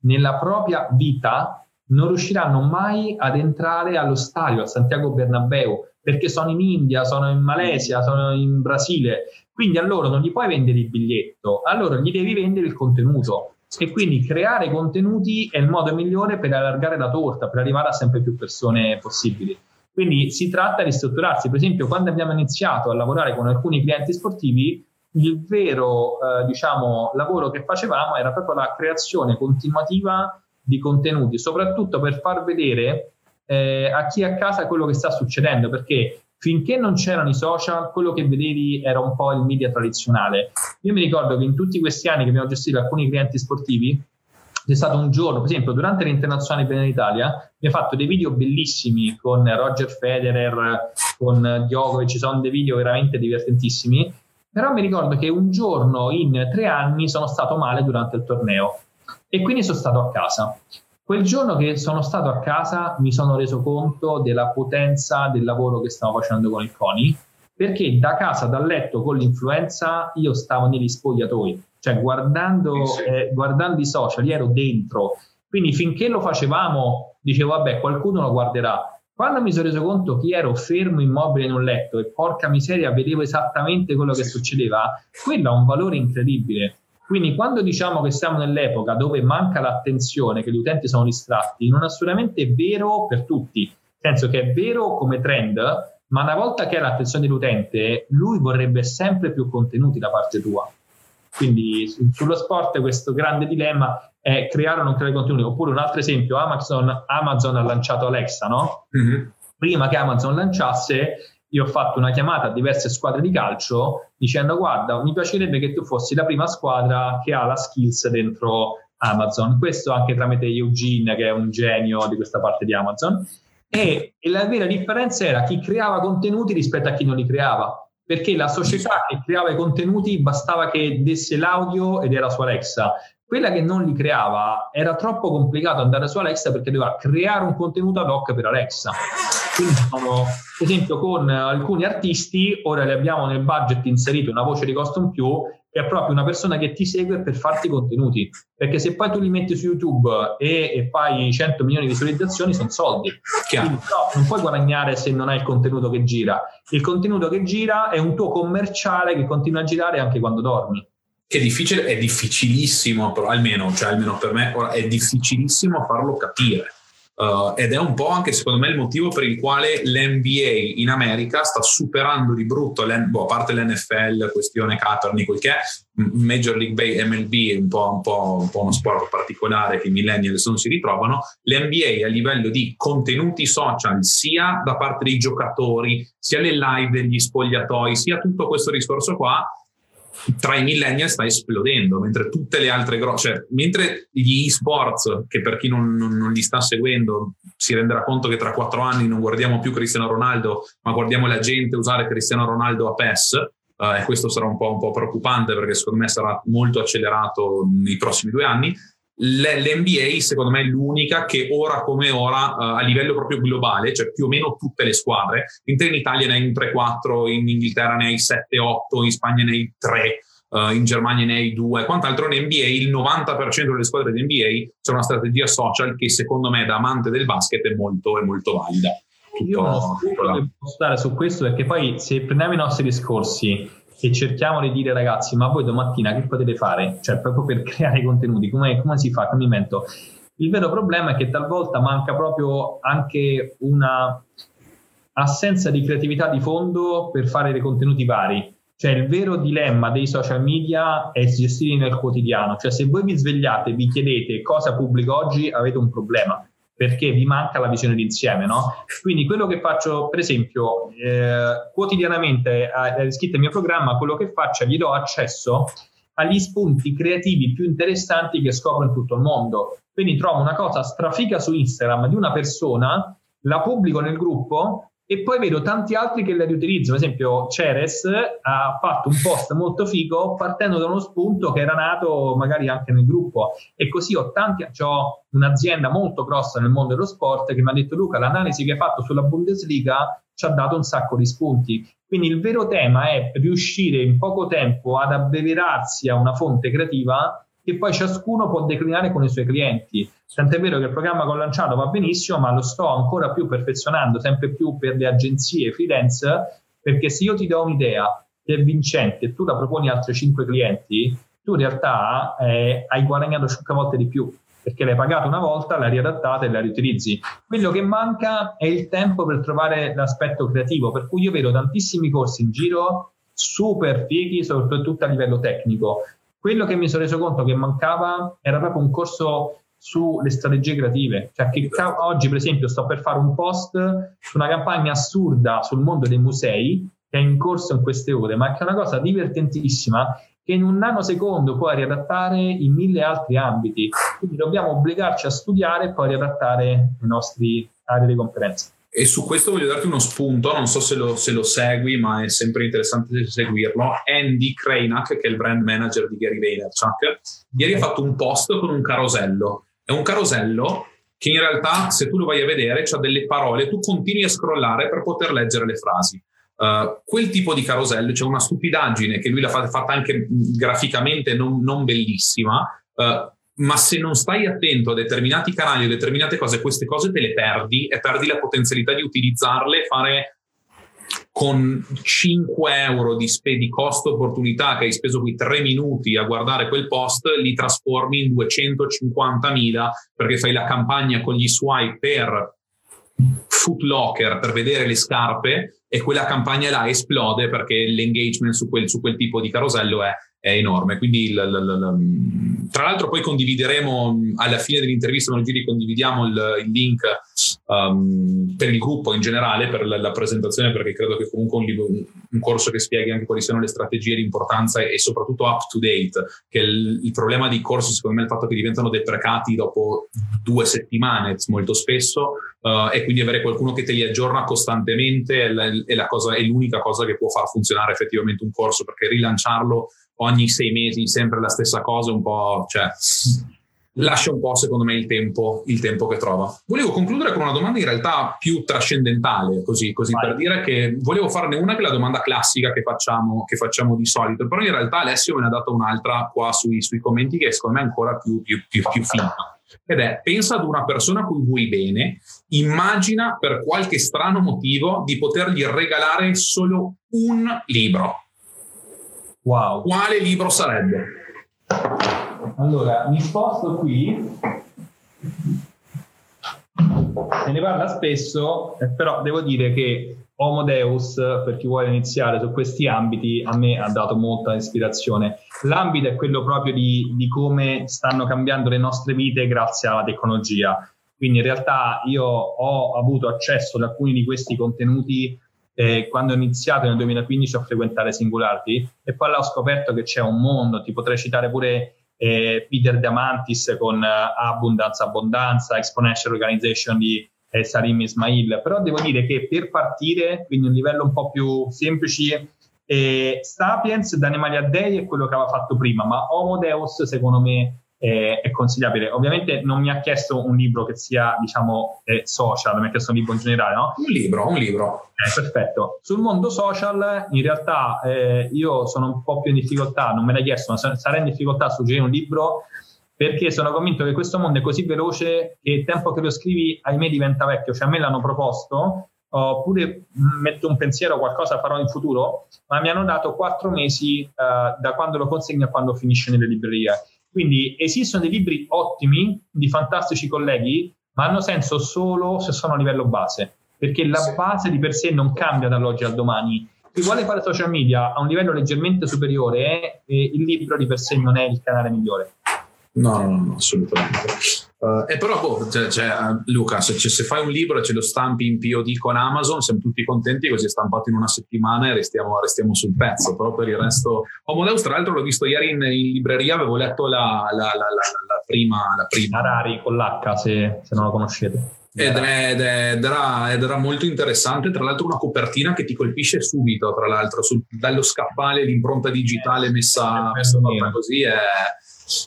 Speaker 2: nella propria vita non riusciranno mai ad entrare allo stadio, a Santiago Bernabeu, perché sono in India, sono in Malesia, sono in Brasile. Quindi a loro non gli puoi vendere il biglietto, a loro gli devi vendere il contenuto. E quindi creare contenuti è il modo migliore per allargare la torta, per arrivare a sempre più persone possibili. Quindi si tratta di strutturarsi. Per esempio, quando abbiamo iniziato a lavorare con alcuni clienti sportivi, il vero eh, diciamo, lavoro che facevamo era proprio la creazione continuativa di contenuti, soprattutto per far vedere eh, a chi è a casa quello che sta succedendo, perché finché non c'erano i social, quello che vedevi era un po' il media tradizionale. Io mi ricordo che in tutti questi anni che abbiamo gestito alcuni clienti sportivi, c'è stato un giorno, per esempio, durante l'internazionale per l'Italia, mi ha fatto dei video bellissimi con Roger Federer, con Djokovic, ci sono dei video veramente divertentissimi, però mi ricordo che un giorno in tre anni sono stato male durante il torneo e quindi sono stato a casa. Quel giorno che sono stato a casa mi sono reso conto della potenza del lavoro che stavo facendo con il CONI, perché da casa, dal letto con l'influenza, io stavo negli spogliatoi. Cioè guardando, sì. eh, guardando i social, ero dentro, quindi finché lo facevamo dicevo vabbè qualcuno lo guarderà, Quando mi sono reso conto che ero fermo immobile in un letto e porca miseria vedevo esattamente quello che succedeva, quello ha un valore incredibile. Quindi quando diciamo che siamo nell'epoca dove manca l'attenzione, che gli utenti sono distratti, non è assolutamente vero per tutti, nel senso che è vero come trend, ma una volta che ha l'attenzione dell'utente, lui vorrebbe sempre più contenuti da parte tua. Quindi sullo sport questo grande dilemma è creare o non creare contenuti. Oppure un altro esempio, Amazon, Amazon ha lanciato Alexa, no? Mm-hmm. Prima che Amazon lanciasse, io ho fatto una chiamata a diverse squadre di calcio dicendo guarda, mi piacerebbe che tu fossi la prima squadra che ha la skills dentro Amazon. Questo anche tramite Eugene, che è un genio di questa parte di Amazon. E, e la vera differenza era chi creava contenuti rispetto a chi non li creava perché la società che creava i contenuti bastava che desse l'audio ed era su Alexa. Quella che non li creava era troppo complicato andare su Alexa perché doveva creare un contenuto ad hoc per Alexa. Quindi sono, per esempio, con alcuni artisti, ora li abbiamo nel budget inserito una voce di costo in più, è proprio una persona che ti segue per farti contenuti. Perché se poi tu li metti su YouTube e, e fai 100 milioni di visualizzazioni, sono soldi. Quindi, no, non puoi guadagnare se non hai il contenuto che gira. Il contenuto che gira è un tuo commerciale che continua a girare anche quando dormi
Speaker 1: che è difficile, è difficilissimo, però almeno, cioè almeno per me, è difficilissimo farlo capire. Uh, ed è un po' anche secondo me il motivo per il quale l'NBA in America sta superando di brutto, boh, a parte l'NFL, questione Kaepernick, quel che è, Major League Bay, MLB è un po', un, po', un po', uno sport particolare che i millennials non si ritrovano, l'NBA a livello di contenuti social sia da parte dei giocatori, sia le live degli spogliatoi, sia tutto questo discorso qua, tra i millennial sta esplodendo, mentre tutte le altre grosse, cioè, mentre gli esports, che per chi non, non, non, li sta seguendo si renderà conto che tra quattro anni non guardiamo più Cristiano Ronaldo, ma guardiamo la gente usare Cristiano Ronaldo a PES, uh, e questo sarà un po', un po' preoccupante perché secondo me sarà molto accelerato nei prossimi due anni l'NBA secondo me è l'unica che ora come ora uh, a livello proprio globale, cioè più o meno tutte le squadre, in Italia ne hai un 3-4, in Inghilterra ne hai 7-8, in Spagna ne hai 3, uh, in Germania ne hai 2, quant'altro in NBA il 90% delle squadre di NBA c'è una strategia social che secondo me da amante del basket è molto, è molto valida.
Speaker 2: Tutto, Io non so stare su questo perché poi se prendiamo i nostri discorsi e cerchiamo di dire ragazzi ma voi domattina che potete fare? Cioè proprio per creare contenuti, come, come si fa? Come invento? Il vero problema è che talvolta manca proprio anche una assenza di creatività di fondo per fare dei contenuti vari. Cioè il vero dilemma dei social media è gestirli nel quotidiano. Cioè se voi vi svegliate e vi chiedete cosa pubblico oggi avete un problema perché vi manca la visione d'insieme, no? Quindi quello che faccio, per esempio, eh, quotidianamente è iscritto al mio programma, quello che faccio è gli do accesso agli spunti creativi più interessanti che scopro in tutto il mondo. Quindi trovo una cosa strafica su Instagram di una persona, la pubblico nel gruppo e poi vedo tanti altri che la riutilizzano. Per esempio, Ceres ha fatto un post molto figo partendo da uno spunto che era nato magari anche nel gruppo. E così ho tanti, ho un'azienda molto grossa nel mondo dello sport che mi ha detto: Luca, l'analisi che hai fatto sulla Bundesliga ci ha dato un sacco di spunti. Quindi il vero tema è riuscire in poco tempo ad abbeverarsi a una fonte creativa che poi ciascuno può declinare con i suoi clienti. Tant'è vero che il programma che ho lanciato va benissimo, ma lo sto ancora più perfezionando, sempre più per le agenzie freelance, perché se io ti do un'idea che è vincente e tu la proponi a altri 5 clienti, tu in realtà eh, hai guadagnato 5 volte di più perché l'hai pagata una volta, l'hai riadattata e la riutilizzi. Quello che manca è il tempo per trovare l'aspetto creativo, per cui io vedo tantissimi corsi in giro super fighi, soprattutto a livello tecnico, quello che mi sono reso conto che mancava era proprio un corso sulle strategie creative. Cioè che oggi, per esempio, sto per fare un post su una campagna assurda sul mondo dei musei che è in corso in queste ore, ma che è una cosa divertentissima che in un nanosecondo puoi riadattare in mille altri ambiti. Quindi dobbiamo obbligarci a studiare e poi riadattare le nostre aree di competenza.
Speaker 1: E su questo voglio darti uno spunto, non so se lo, se lo segui, ma è sempre interessante seguirlo. Andy Krainak, che è il brand manager di Gary Vaynerchuk, ieri ha fatto un post con un carosello. È un carosello che in realtà, se tu lo vai a vedere, ha delle parole, tu continui a scrollare per poter leggere le frasi. Uh, quel tipo di carosello, c'è cioè una stupidaggine che lui l'ha fatta, anche graficamente non, non bellissima, uh, ma se non stai attento a determinati canali o determinate cose, queste cose te le perdi e perdi la potenzialità di utilizzarle, fare con 5 euro di, spe- di costo opportunità che hai speso qui 3 minuti a guardare quel post, li trasformi in 250.000 perché fai la campagna con gli swipe per Footlocker per vedere le scarpe e quella campagna là esplode perché l'engagement su quel, su quel tipo di carosello è, è enorme. Quindi, l, l, l, tra l'altro, poi condivideremo alla fine dell'intervista, non giri, condividiamo il, il link um, per il gruppo in generale, per la, la, presentazione, perché credo che comunque un, libro, un, corso che spieghi anche quali sono le strategie, l'importanza e, e soprattutto up to date. Che il, il, problema dei corsi, secondo me, è il fatto che diventano deprecati dopo due settimane molto spesso, uh, e quindi avere qualcuno che te li aggiorna costantemente è, la, è, la cosa, è l'unica cosa che può far funzionare effettivamente un corso, perché rilanciarlo ogni sei mesi sempre la stessa cosa, un po', cioè, lascia un po', secondo me, il tempo, il tempo che trova. Volevo concludere con una domanda in realtà più trascendentale, così, così per dire che volevo farne una che è la domanda classica che facciamo, che facciamo, di solito, però in realtà Alessio me ne ha dato un'altra qua sui, sui commenti che secondo me è ancora più, più, più, più finta. Ed è, pensa ad una persona a cui vuoi bene, immagina per qualche strano motivo di potergli regalare solo un libro
Speaker 2: Wow.
Speaker 1: Quale libro sarebbe?
Speaker 2: Allora, mi sposto qui. Se ne parla spesso, eh, però devo dire che Homo Deus, per chi vuole iniziare su questi ambiti, a me ha dato molta ispirazione. L'ambito è quello proprio di, di come stanno cambiando le nostre vite grazie alla tecnologia. Quindi in realtà io ho avuto accesso ad alcuni di questi contenuti eh, quando ho iniziato nel 2015 a frequentare Singularity e poi là ho scoperto che c'è un mondo, ti potrei citare pure eh, Peter Diamantis con uh, Abundance Abbondanza, Exponential Organization di eh, Sarim Ismail, però devo dire che per partire, quindi un livello un po' più semplice, eh, Sapiens da Animali a Dei è quello che aveva fatto prima, ma Homo Deus secondo me eh, è consigliabile. Ovviamente non mi ha chiesto un libro che sia, diciamo, eh, social, mi ha chiesto un libro in generale, no?
Speaker 1: Un libro, un libro.
Speaker 2: Eh, perfetto. Sul mondo social, in realtà eh, io sono un po' più in difficoltà, non me l'hai chiesto, ma sarei in difficoltà a suggerire un libro perché sono convinto che questo mondo è così veloce che il tempo che lo scrivi, ahimè, diventa vecchio. Cioè, a me l'hanno proposto, oppure metto un pensiero, qualcosa farò in futuro, ma mi hanno dato quattro mesi uh, da quando lo consegno a quando finisce nelle librerie. Quindi esistono dei libri ottimi di fantastici colleghi, ma hanno senso solo se sono a livello base, perché la sì. base di per sé non cambia dall'oggi al domani. Chi vuole fare social media a un livello leggermente superiore, eh, il libro di per sé non è il canale migliore.
Speaker 1: No, no, no, assolutamente. Uh, e però, boh, cioè, cioè, Luca, se, se, fai un libro e ce lo stampi in POD con Amazon, siamo tutti contenti così è stampato in una settimana e restiamo, restiamo sul pezzo. Però per il resto, Homodeus, tra l'altro, l'ho visto ieri in, in libreria, avevo letto la, la, la, la prima, la prima.
Speaker 2: Arari con l'H, se, se non lo conoscete.
Speaker 1: Ed, è, ed, era, ed, era, molto interessante, tra l'altro una copertina che ti colpisce subito, tra l'altro, sul, dallo scaffale, l'impronta digitale messa, messa così è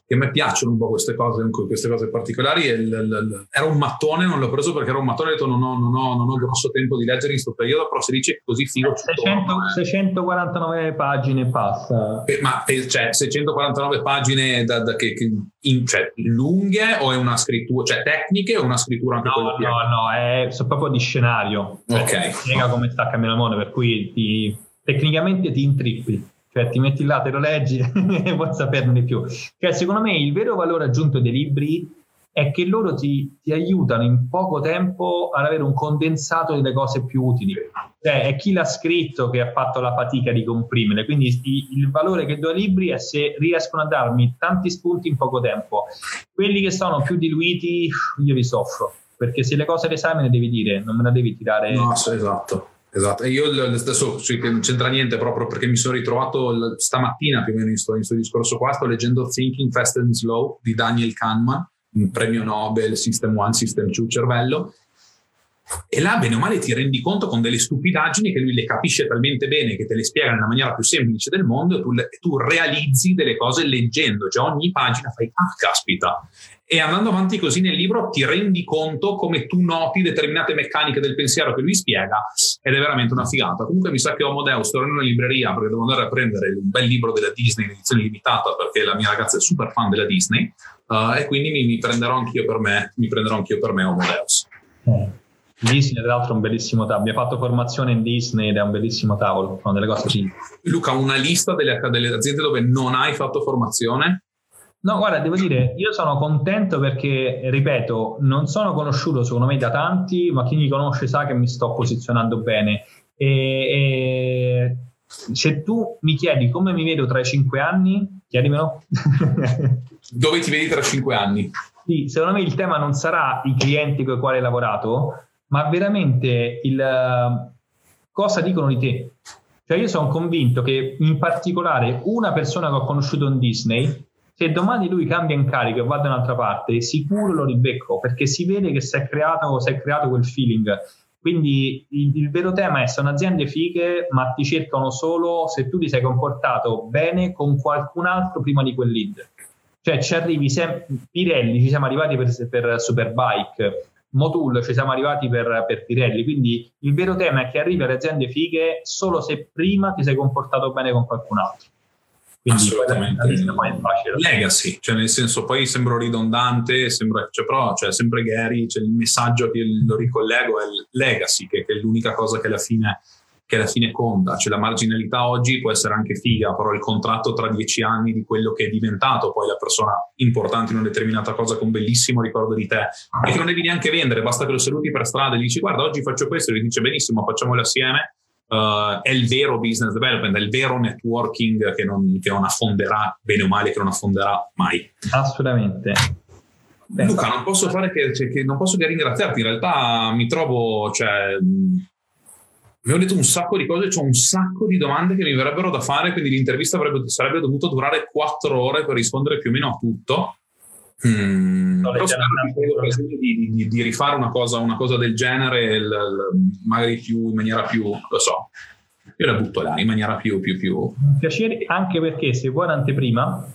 Speaker 1: che a me piacciono un po' queste cose, queste cose particolari. Era un mattone, non l'ho preso perché era un mattone, ho detto non ho, non ho, non ho grosso tempo di leggere in questo periodo, però si dice così figo.
Speaker 2: 600, 649 pagine passa.
Speaker 1: Eh, ma cioè, 649 pagine da, da che, che in, cioè, lunghe o è una scrittura, cioè tecniche o una scrittura anche
Speaker 2: no, No, no, è proprio di scenario.
Speaker 1: Ok.
Speaker 2: Spiega come sta cambiando il mondo, per cui ti, tecnicamente ti intrippi cioè ti metti là, te lo leggi e vuoi saperne di più. Cioè, secondo me il vero valore aggiunto dei libri è che loro ti, ti, aiutano in poco tempo ad avere un condensato delle cose più utili. Cioè, è chi l'ha scritto che ha fatto la fatica di comprimere. Quindi il, il valore che do ai libri è se riescono a darmi tanti spunti in poco tempo. Quelli che sono più diluiti, io vi soffro. Perché se le cose le sai me le devi dire, non me le devi tirare.
Speaker 1: No, esatto. Esatto, e io adesso non c'entra niente proprio perché mi sono ritrovato stamattina più o meno in questo discorso qua, sto leggendo Thinking Fast and Slow di Daniel Kahneman, un premio Nobel, System 1, System 2, cervello, e là bene o male ti rendi conto con delle stupidaggini che lui le capisce talmente bene che te le spiega nella maniera più semplice del mondo e tu, tu realizzi delle cose leggendo, cioè ogni pagina fai ah caspita e andando avanti così nel libro ti rendi conto come tu noti determinate meccaniche del pensiero che lui spiega ed è veramente una figata. Comunque mi sa che Homo Deus torno in una libreria perché devo andare a prendere un bel libro della Disney in edizione limitata perché la mia ragazza è super fan della Disney uh, e quindi mi, mi, prenderò anch'io per me, mi prenderò anch'io per me Homo Deus.
Speaker 2: Eh. Disney, tra l'altro, è un bellissimo tavolo. Ha fatto formazione in Disney ed è un bellissimo tavolo. Sono delle cose simili.
Speaker 1: Luca, una lista delle, delle aziende dove non hai fatto formazione?
Speaker 2: No, guarda, devo dire, io sono contento perché, ripeto, non sono conosciuto secondo me da tanti, ma chi mi conosce sa che mi sto posizionando bene. E, e se tu mi chiedi come mi vedo tra i cinque anni, chiedimelo.
Speaker 1: Dove ti vedi tra cinque anni?
Speaker 2: Sì, secondo me il tema non sarà i clienti con i quali hai lavorato, ma veramente il cosa dicono di te. Cioè io sono convinto che in particolare una persona che ho conosciuto in Disney se domani lui cambia incarico e va da un'altra parte, sicuro lo ribecco perché si vede che si è creato, si è creato quel feeling. Quindi il, il, vero tema è sono aziende fighe, ma ti cercano solo se tu ti sei comportato bene con qualcun altro prima di quel lead. Cioè ci arrivi sempre, Pirelli ci siamo arrivati per, per Superbike, Motul ci siamo arrivati per, per, Pirelli, quindi il vero tema è che arrivi alle aziende fighe solo se prima ti sei comportato bene con qualcun altro.
Speaker 1: Quindi Assolutamente. Legacy, cioè nel senso poi sembro ridondante, sembra, cioè, però cioè, sempre Gary, cioè, il messaggio che lo ricollego è il legacy, che, che è l'unica cosa che alla fine che alla fine conta, cioè la marginalità oggi può essere anche figa, però il contratto tra dieci anni di quello che è diventato poi la persona importante in una determinata cosa con bellissimo ricordo di te e che non devi neanche vendere, basta che lo saluti per strada e gli dici guarda oggi faccio questo e lui dice benissimo facciamolo assieme uh, è il vero business development, è il vero networking che non, che non affonderà, bene o male, che non affonderà mai.
Speaker 2: Assolutamente.
Speaker 1: Beh, Luca, non posso fare che, cioè, che, non posso che ringraziarti, in realtà mi trovo, cioè, mi ho detto un sacco di cose, ho un sacco di domande che mi verrebbero da fare, quindi l'intervista avrebbe, sarebbe dovuta durare quattro ore per rispondere più o meno a tutto. Mm, di, di, di, rifare una cosa, una cosa del genere, il, il, magari più in maniera più, lo so, io la butto là in maniera più, più, più.
Speaker 2: Piacere anche perché se vuoi l'anteprima,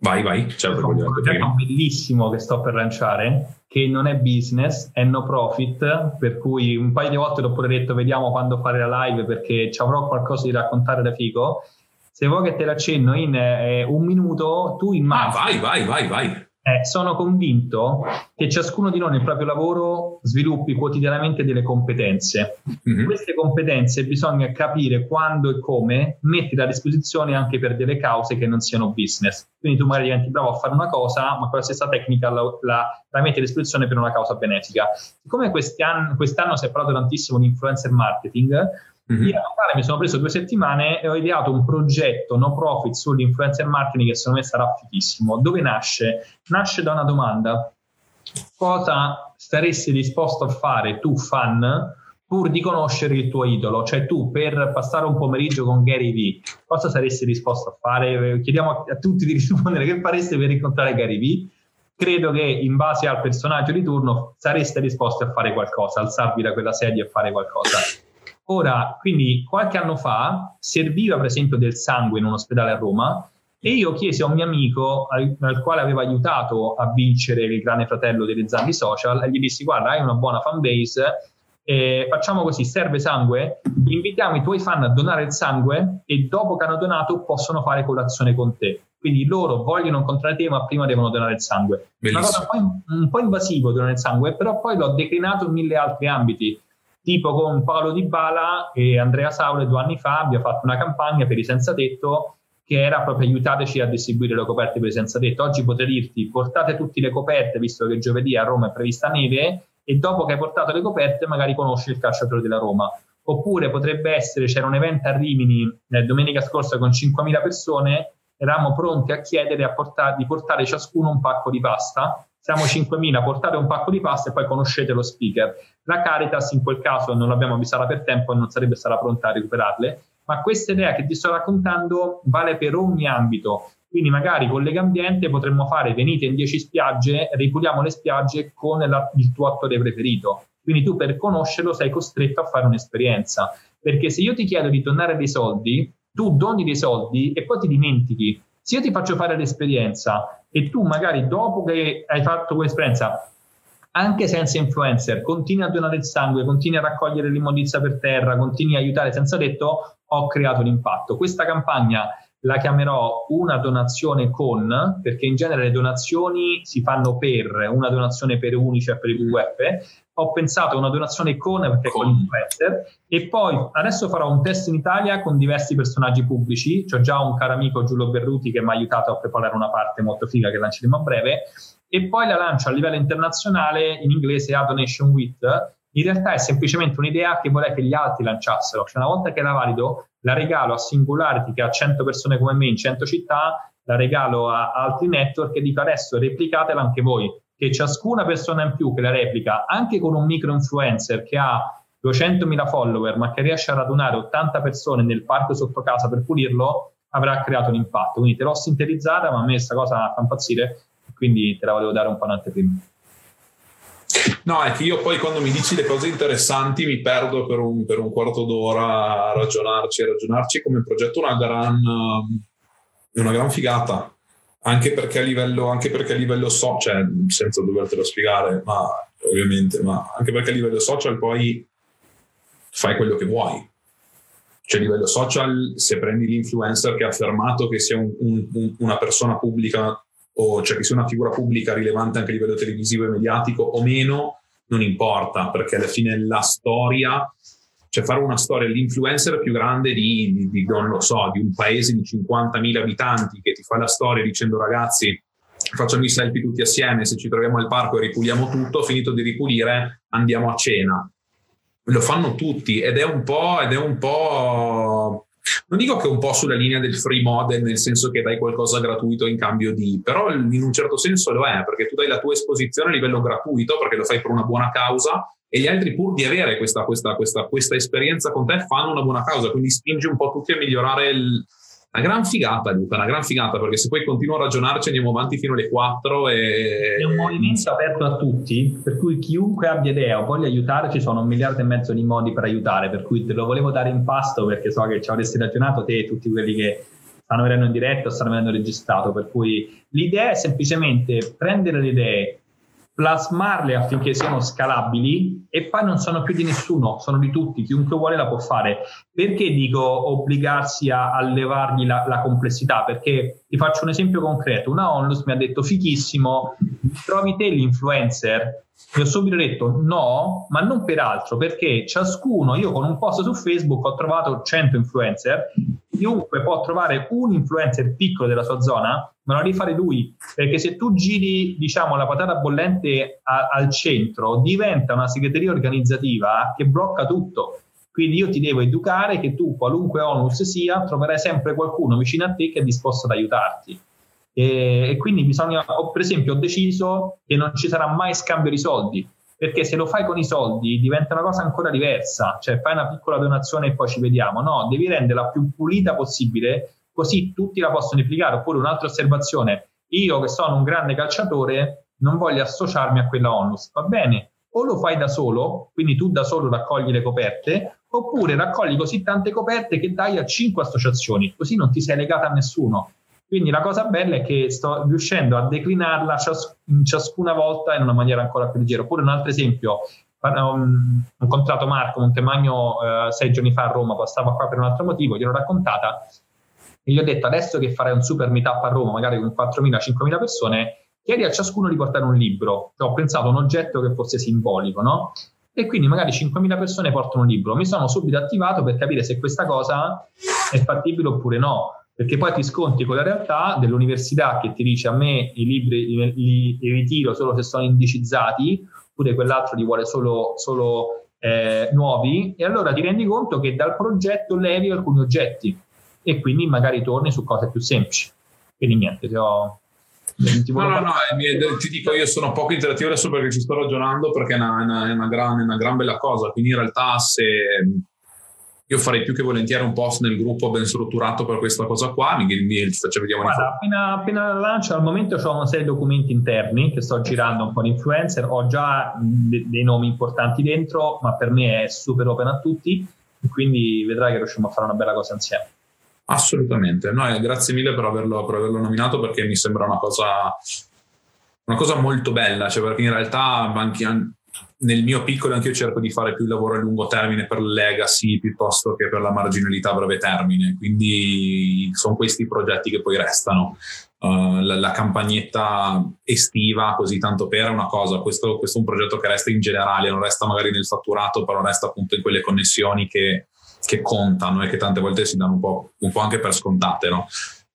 Speaker 1: vai, vai,
Speaker 2: certo, un progetto bellissimo che sto per lanciare che non è business, è no profit, per cui un paio di volte l'ho pure detto vediamo quando fare la live perché ci avrò qualcosa di raccontare da figo. Se vuoi che te l'accenno in eh, un minuto, tu immagini...
Speaker 1: Ah, vai, vai, vai, vai
Speaker 2: eh, sono convinto che ciascuno di noi nel proprio lavoro sviluppi quotidianamente delle competenze. Mm-hmm. Queste competenze bisogna capire quando e come mettere a disposizione anche per delle cause che non siano business. Quindi tu magari diventi bravo a fare una cosa, ma quella stessa tecnica la, la, la metti a disposizione per una causa benefica. Siccome quest'anno, quest'anno si è parlato tantissimo di influencer marketing, Mm-hmm. Io mi sono preso due settimane e ho ideato un progetto no profit sull'influencer marketing che secondo me sarà fighissimo. Dove nasce? Nasce da una domanda. Cosa saresti disposto a fare tu, fan, pur di conoscere il tuo idolo? Cioè tu per passare un pomeriggio con Gary V, cosa saresti disposto a fare? Chiediamo a, a tutti di rispondere che fareste per incontrare Gary V credo che in base al personaggio di turno sareste disposti a fare qualcosa, alzarvi da quella sedia e fare qualcosa. Ora, quindi qualche anno fa serviva per esempio del sangue in un ospedale a Roma e io chiesi a un mio amico al, al quale avevo aiutato a vincere il Grande Fratello delle Zambi Social e gli dissi guarda hai una buona fan base eh, facciamo così, serve sangue, invitiamo i tuoi fan a donare il sangue e dopo che hanno donato possono fare colazione con te. Quindi loro vogliono incontrare te, ma prima devono donare il sangue. Bellissimo. Una cosa un po', un po' invasivo donare il sangue, però poi l'ho declinato in mille altri ambiti tipo con Paolo Di Bala e Andrea Saule due anni fa abbiamo fatto una campagna per i senza tetto che era proprio aiutateci a distribuire le coperte per i senza tetto. Oggi potrei dirti portate tutte le coperte, visto che giovedì a Roma è prevista neve, e dopo che hai portato le coperte magari conosci il calciatore della Roma. Oppure potrebbe essere, c'era un evento a Rimini eh, domenica scorsa con 5.000 persone, eravamo pronti a chiedere a portare, di portare ciascuno un pacco di pasta siamo 5.000, portate un pacco di pasta e poi conoscete lo speaker. La Caritas in quel caso non l'abbiamo avvisata per tempo e non sarebbe stata pronta a recuperarle, ma questa idea che ti sto raccontando vale per ogni ambito. Quindi magari con Legambiente potremmo fare venite in 10 spiagge, ripuliamo le spiagge con la, il tuo attore preferito. Quindi tu per conoscerlo sei costretto a fare un'esperienza. Perché se io ti chiedo di donare dei soldi, tu doni dei soldi e poi ti dimentichi Se io ti faccio fare l'esperienza e tu magari dopo che hai fatto quell'esperienza anche senza influencer, continui a donare il sangue, continui a raccogliere l'immondizia per terra, continui a aiutare senza detto, ho creato un impatto. Questa campagna la chiamerò una donazione con, perché in genere le donazioni si fanno per, una donazione per Unicef, per il WWF, ho pensato a una donazione con perché con, con. influencer. E poi adesso farò un test in Italia con diversi personaggi pubblici, ho già un caro amico Giulio Berruti che mi ha aiutato a preparare una parte molto figa che lanceremo a breve. E poi la lancio a livello internazionale in inglese a Donation With in realtà è semplicemente un'idea che vorrei che gli altri lanciassero. Cioè, una volta che la valido, la regalo a Singularity che ha 100 persone come me in 100 città, la regalo a altri network e dico adesso replicatela anche voi. Che ciascuna persona in più che la replica, anche con un micro influencer che ha 200.000 follower, ma che riesce a radunare 80 persone nel parco sotto casa per pulirlo, avrà creato un impatto. Quindi te l'ho sintetizzata, ma a me questa cosa fa impazzire, quindi te la volevo dare un po' in anteprima.
Speaker 1: No, è che io poi quando mi dici le cose interessanti mi perdo per un, per un quarto d'ora a ragionarci, a ragionarci come progetto una gran, um, una gran figata. Anche perché a livello, anche perché a livello social, cioè, senza dovertelo spiegare, ma ovviamente, ma anche perché a livello social poi fai quello che vuoi. Cioè a livello social, se prendi l'influencer che ha affermato che sia un, un, una persona pubblica o cioè che sia una figura pubblica rilevante anche a livello televisivo e mediatico o meno, non importa, perché alla fine la storia, cioè fare una storia, l'influencer più grande di, di, di non lo so, di un paese di 50.000 abitanti che ti fa la storia dicendo ragazzi facciamo i selfie tutti assieme, se ci troviamo al parco e ripuliamo tutto, finito di ripulire andiamo a cena. Lo fanno tutti ed è un po', ed è un po' non dico che è un po' sulla linea del free model, nel senso che dai qualcosa gratuito in cambio di, però in un certo senso lo è, perché tu dai la tua esposizione a livello gratuito, perché lo fai per una buona causa, e gli altri pur di avere questa, questa, questa, questa esperienza con te fanno una buona causa, quindi spingi un po' tutti a migliorare il, una gran figata, Luca, una gran figata, perché se poi continuo a ragionarci andiamo avanti fino alle 4 e...
Speaker 2: È un movimento aperto a tutti, per cui chiunque abbia idea o voglia aiutare, ci sono un miliardo e mezzo di modi per aiutare, per cui te lo volevo dare in pasto perché so che ci avresti ragionato te e tutti quelli che stanno vedendo in diretta o stanno vedendo registrato, per cui l'idea è semplicemente prendere le idee, plasmarle affinché siano scalabili e poi non sono più di nessuno, sono di tutti, chiunque vuole la può fare. Perché dico obbligarsi a, a levargli la, la, complessità? Perché ti faccio un esempio concreto, una onlus mi ha detto fichissimo, trovi te l'influencer? Io ho subito detto no, ma non per altro, perché ciascuno, io con un post su Facebook ho trovato 100 influencer, chiunque può trovare un influencer piccolo della sua zona ma non devi fare lui, perché se tu giri, diciamo, la patata bollente a, al centro, diventa una segreteria organizzativa che blocca tutto. Quindi io ti devo educare che tu, qualunque onus sia, troverai sempre qualcuno vicino a te che è disposto ad aiutarti. E, e quindi bisogna, per esempio, ho deciso che non ci sarà mai scambio di soldi, perché se lo fai con i soldi diventa una cosa ancora diversa, cioè fai una piccola donazione e poi ci vediamo, no, devi renderla più pulita possibile così tutti la possono applicare. Oppure un'altra osservazione, io che sono un grande calciatore non voglio associarmi a quella onus, va bene? O lo fai da solo, quindi tu da solo raccogli le coperte, oppure raccogli così tante coperte che dai a cinque associazioni, così non ti sei legata a nessuno. Quindi la cosa bella è che sto riuscendo a declinarla cias- ciascuna volta in una maniera ancora più leggera. Oppure un altro esempio, um, ho incontrato Marco Montemagno uh, sei giorni fa a Roma, stava qua per un altro motivo, gliel'ho raccontata e gli ho detto adesso che farai un super meetup a Roma, magari con 4.000-5.000 persone, chiedi a ciascuno di portare un libro. Ho pensato a un oggetto che fosse simbolico, no? E quindi magari 5.000 persone portano un libro. Mi sono subito attivato per capire se questa cosa è fattibile oppure no. Perché poi ti sconti con la realtà dell'università che ti dice a me i libri li, li, li ritiro solo se sono indicizzati, oppure quell'altro li vuole solo, solo eh, nuovi, e allora ti rendi conto che dal progetto levi alcuni oggetti e quindi magari torni su cose più semplici. Quindi niente, ti ho...
Speaker 1: no, no, no, ti dico, io sono poco interattivo adesso perché ci sto ragionando perché è una, una, una, gran, una gran bella cosa. Quindi in realtà se io farei più che volentieri un post nel gruppo ben strutturato per questa cosa qua. Mi, mi faccio vediamo
Speaker 2: Guarda, appena, appena lancio, al momento ho una serie di documenti interni che sto girando un po' di influencer. Ho già de- dei nomi importanti dentro, ma per me è super open a tutti. Quindi vedrai che riusciamo a fare una bella cosa insieme.
Speaker 1: Assolutamente, no, eh, grazie mille per averlo, per averlo, nominato perché mi sembra una cosa, una cosa molto bella, cioè perché in realtà anche, nel mio piccolo anche io cerco di fare più lavoro a lungo termine per legacy piuttosto che per la marginalità a breve termine, quindi sono questi i progetti che poi restano. Uh, la, la, campagnetta estiva, così tanto per è una cosa, questo, questo, è un progetto che resta in generale, non resta magari nel fatturato, però resta appunto in quelle connessioni che, che contano e che tante volte si danno un po', un po anche per scontate, no?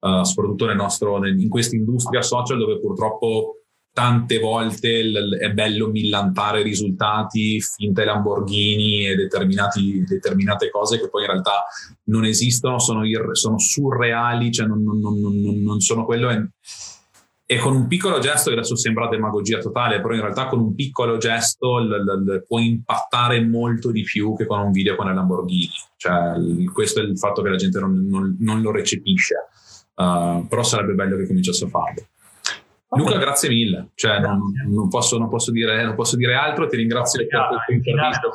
Speaker 1: uh, soprattutto nel nostro, in questa industria social dove purtroppo tante volte l- è bello millantare risultati, finte Lamborghini e determinate cose che poi in realtà non esistono, sono, ir- sono surreali, cioè non, non, non, non sono quello. E, e, con un piccolo gesto, che adesso sembra demagogia totale, però in realtà con un piccolo gesto l- l- può impattare molto di più che con un video con le Lamborghini. Cioè, questo è il fatto che la gente non, lo recepisce. Uh, però sarebbe bello che cominciasse a farlo. Luca, grazie mille. Cioè, grazie. Non, non, posso, non, posso dire, non, posso, dire, altro, ti ringrazio per questa intervista.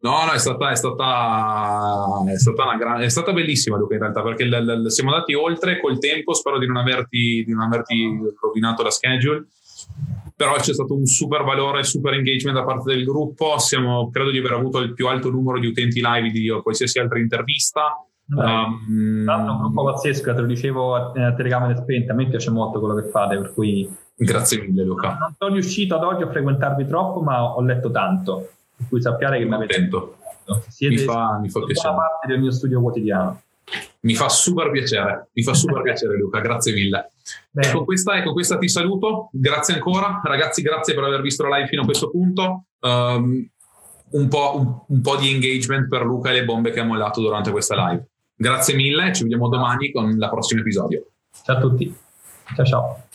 Speaker 1: No, no, è stata, è stata, è stata, una gran, è stata bellissima Luca in realtà perché l, l, siamo andati oltre col tempo, spero di non averti, di non averti rovinato la schedule, però c'è stato un super valore, super engagement da parte del gruppo, Siamo, credo di aver avuto il più alto numero di utenti live di qualsiasi altra intervista
Speaker 2: Um, è un gruppo pazzesco, te lo dicevo a, a telecamere spente, a me piace molto quello che fate, per cui...
Speaker 1: Grazie mille Luca.
Speaker 2: Non sono riuscito ad oggi a frequentarvi troppo, ma ho letto tanto, per cui sappiate che mi avete...
Speaker 1: Siete mi fa, mi fa piacere.
Speaker 2: parte del mio studio quotidiano.
Speaker 1: Mi fa super piacere, mi fa super piacere Luca, grazie mille. E con, questa, e con questa ti saluto, grazie ancora, ragazzi grazie per aver visto la live fino a questo punto. Um, un, po', un, un po' di engagement per Luca e le bombe che ha mollato durante questa live. Grazie mille, ci vediamo domani con il prossimo episodio.
Speaker 2: Ciao a tutti. Ciao ciao.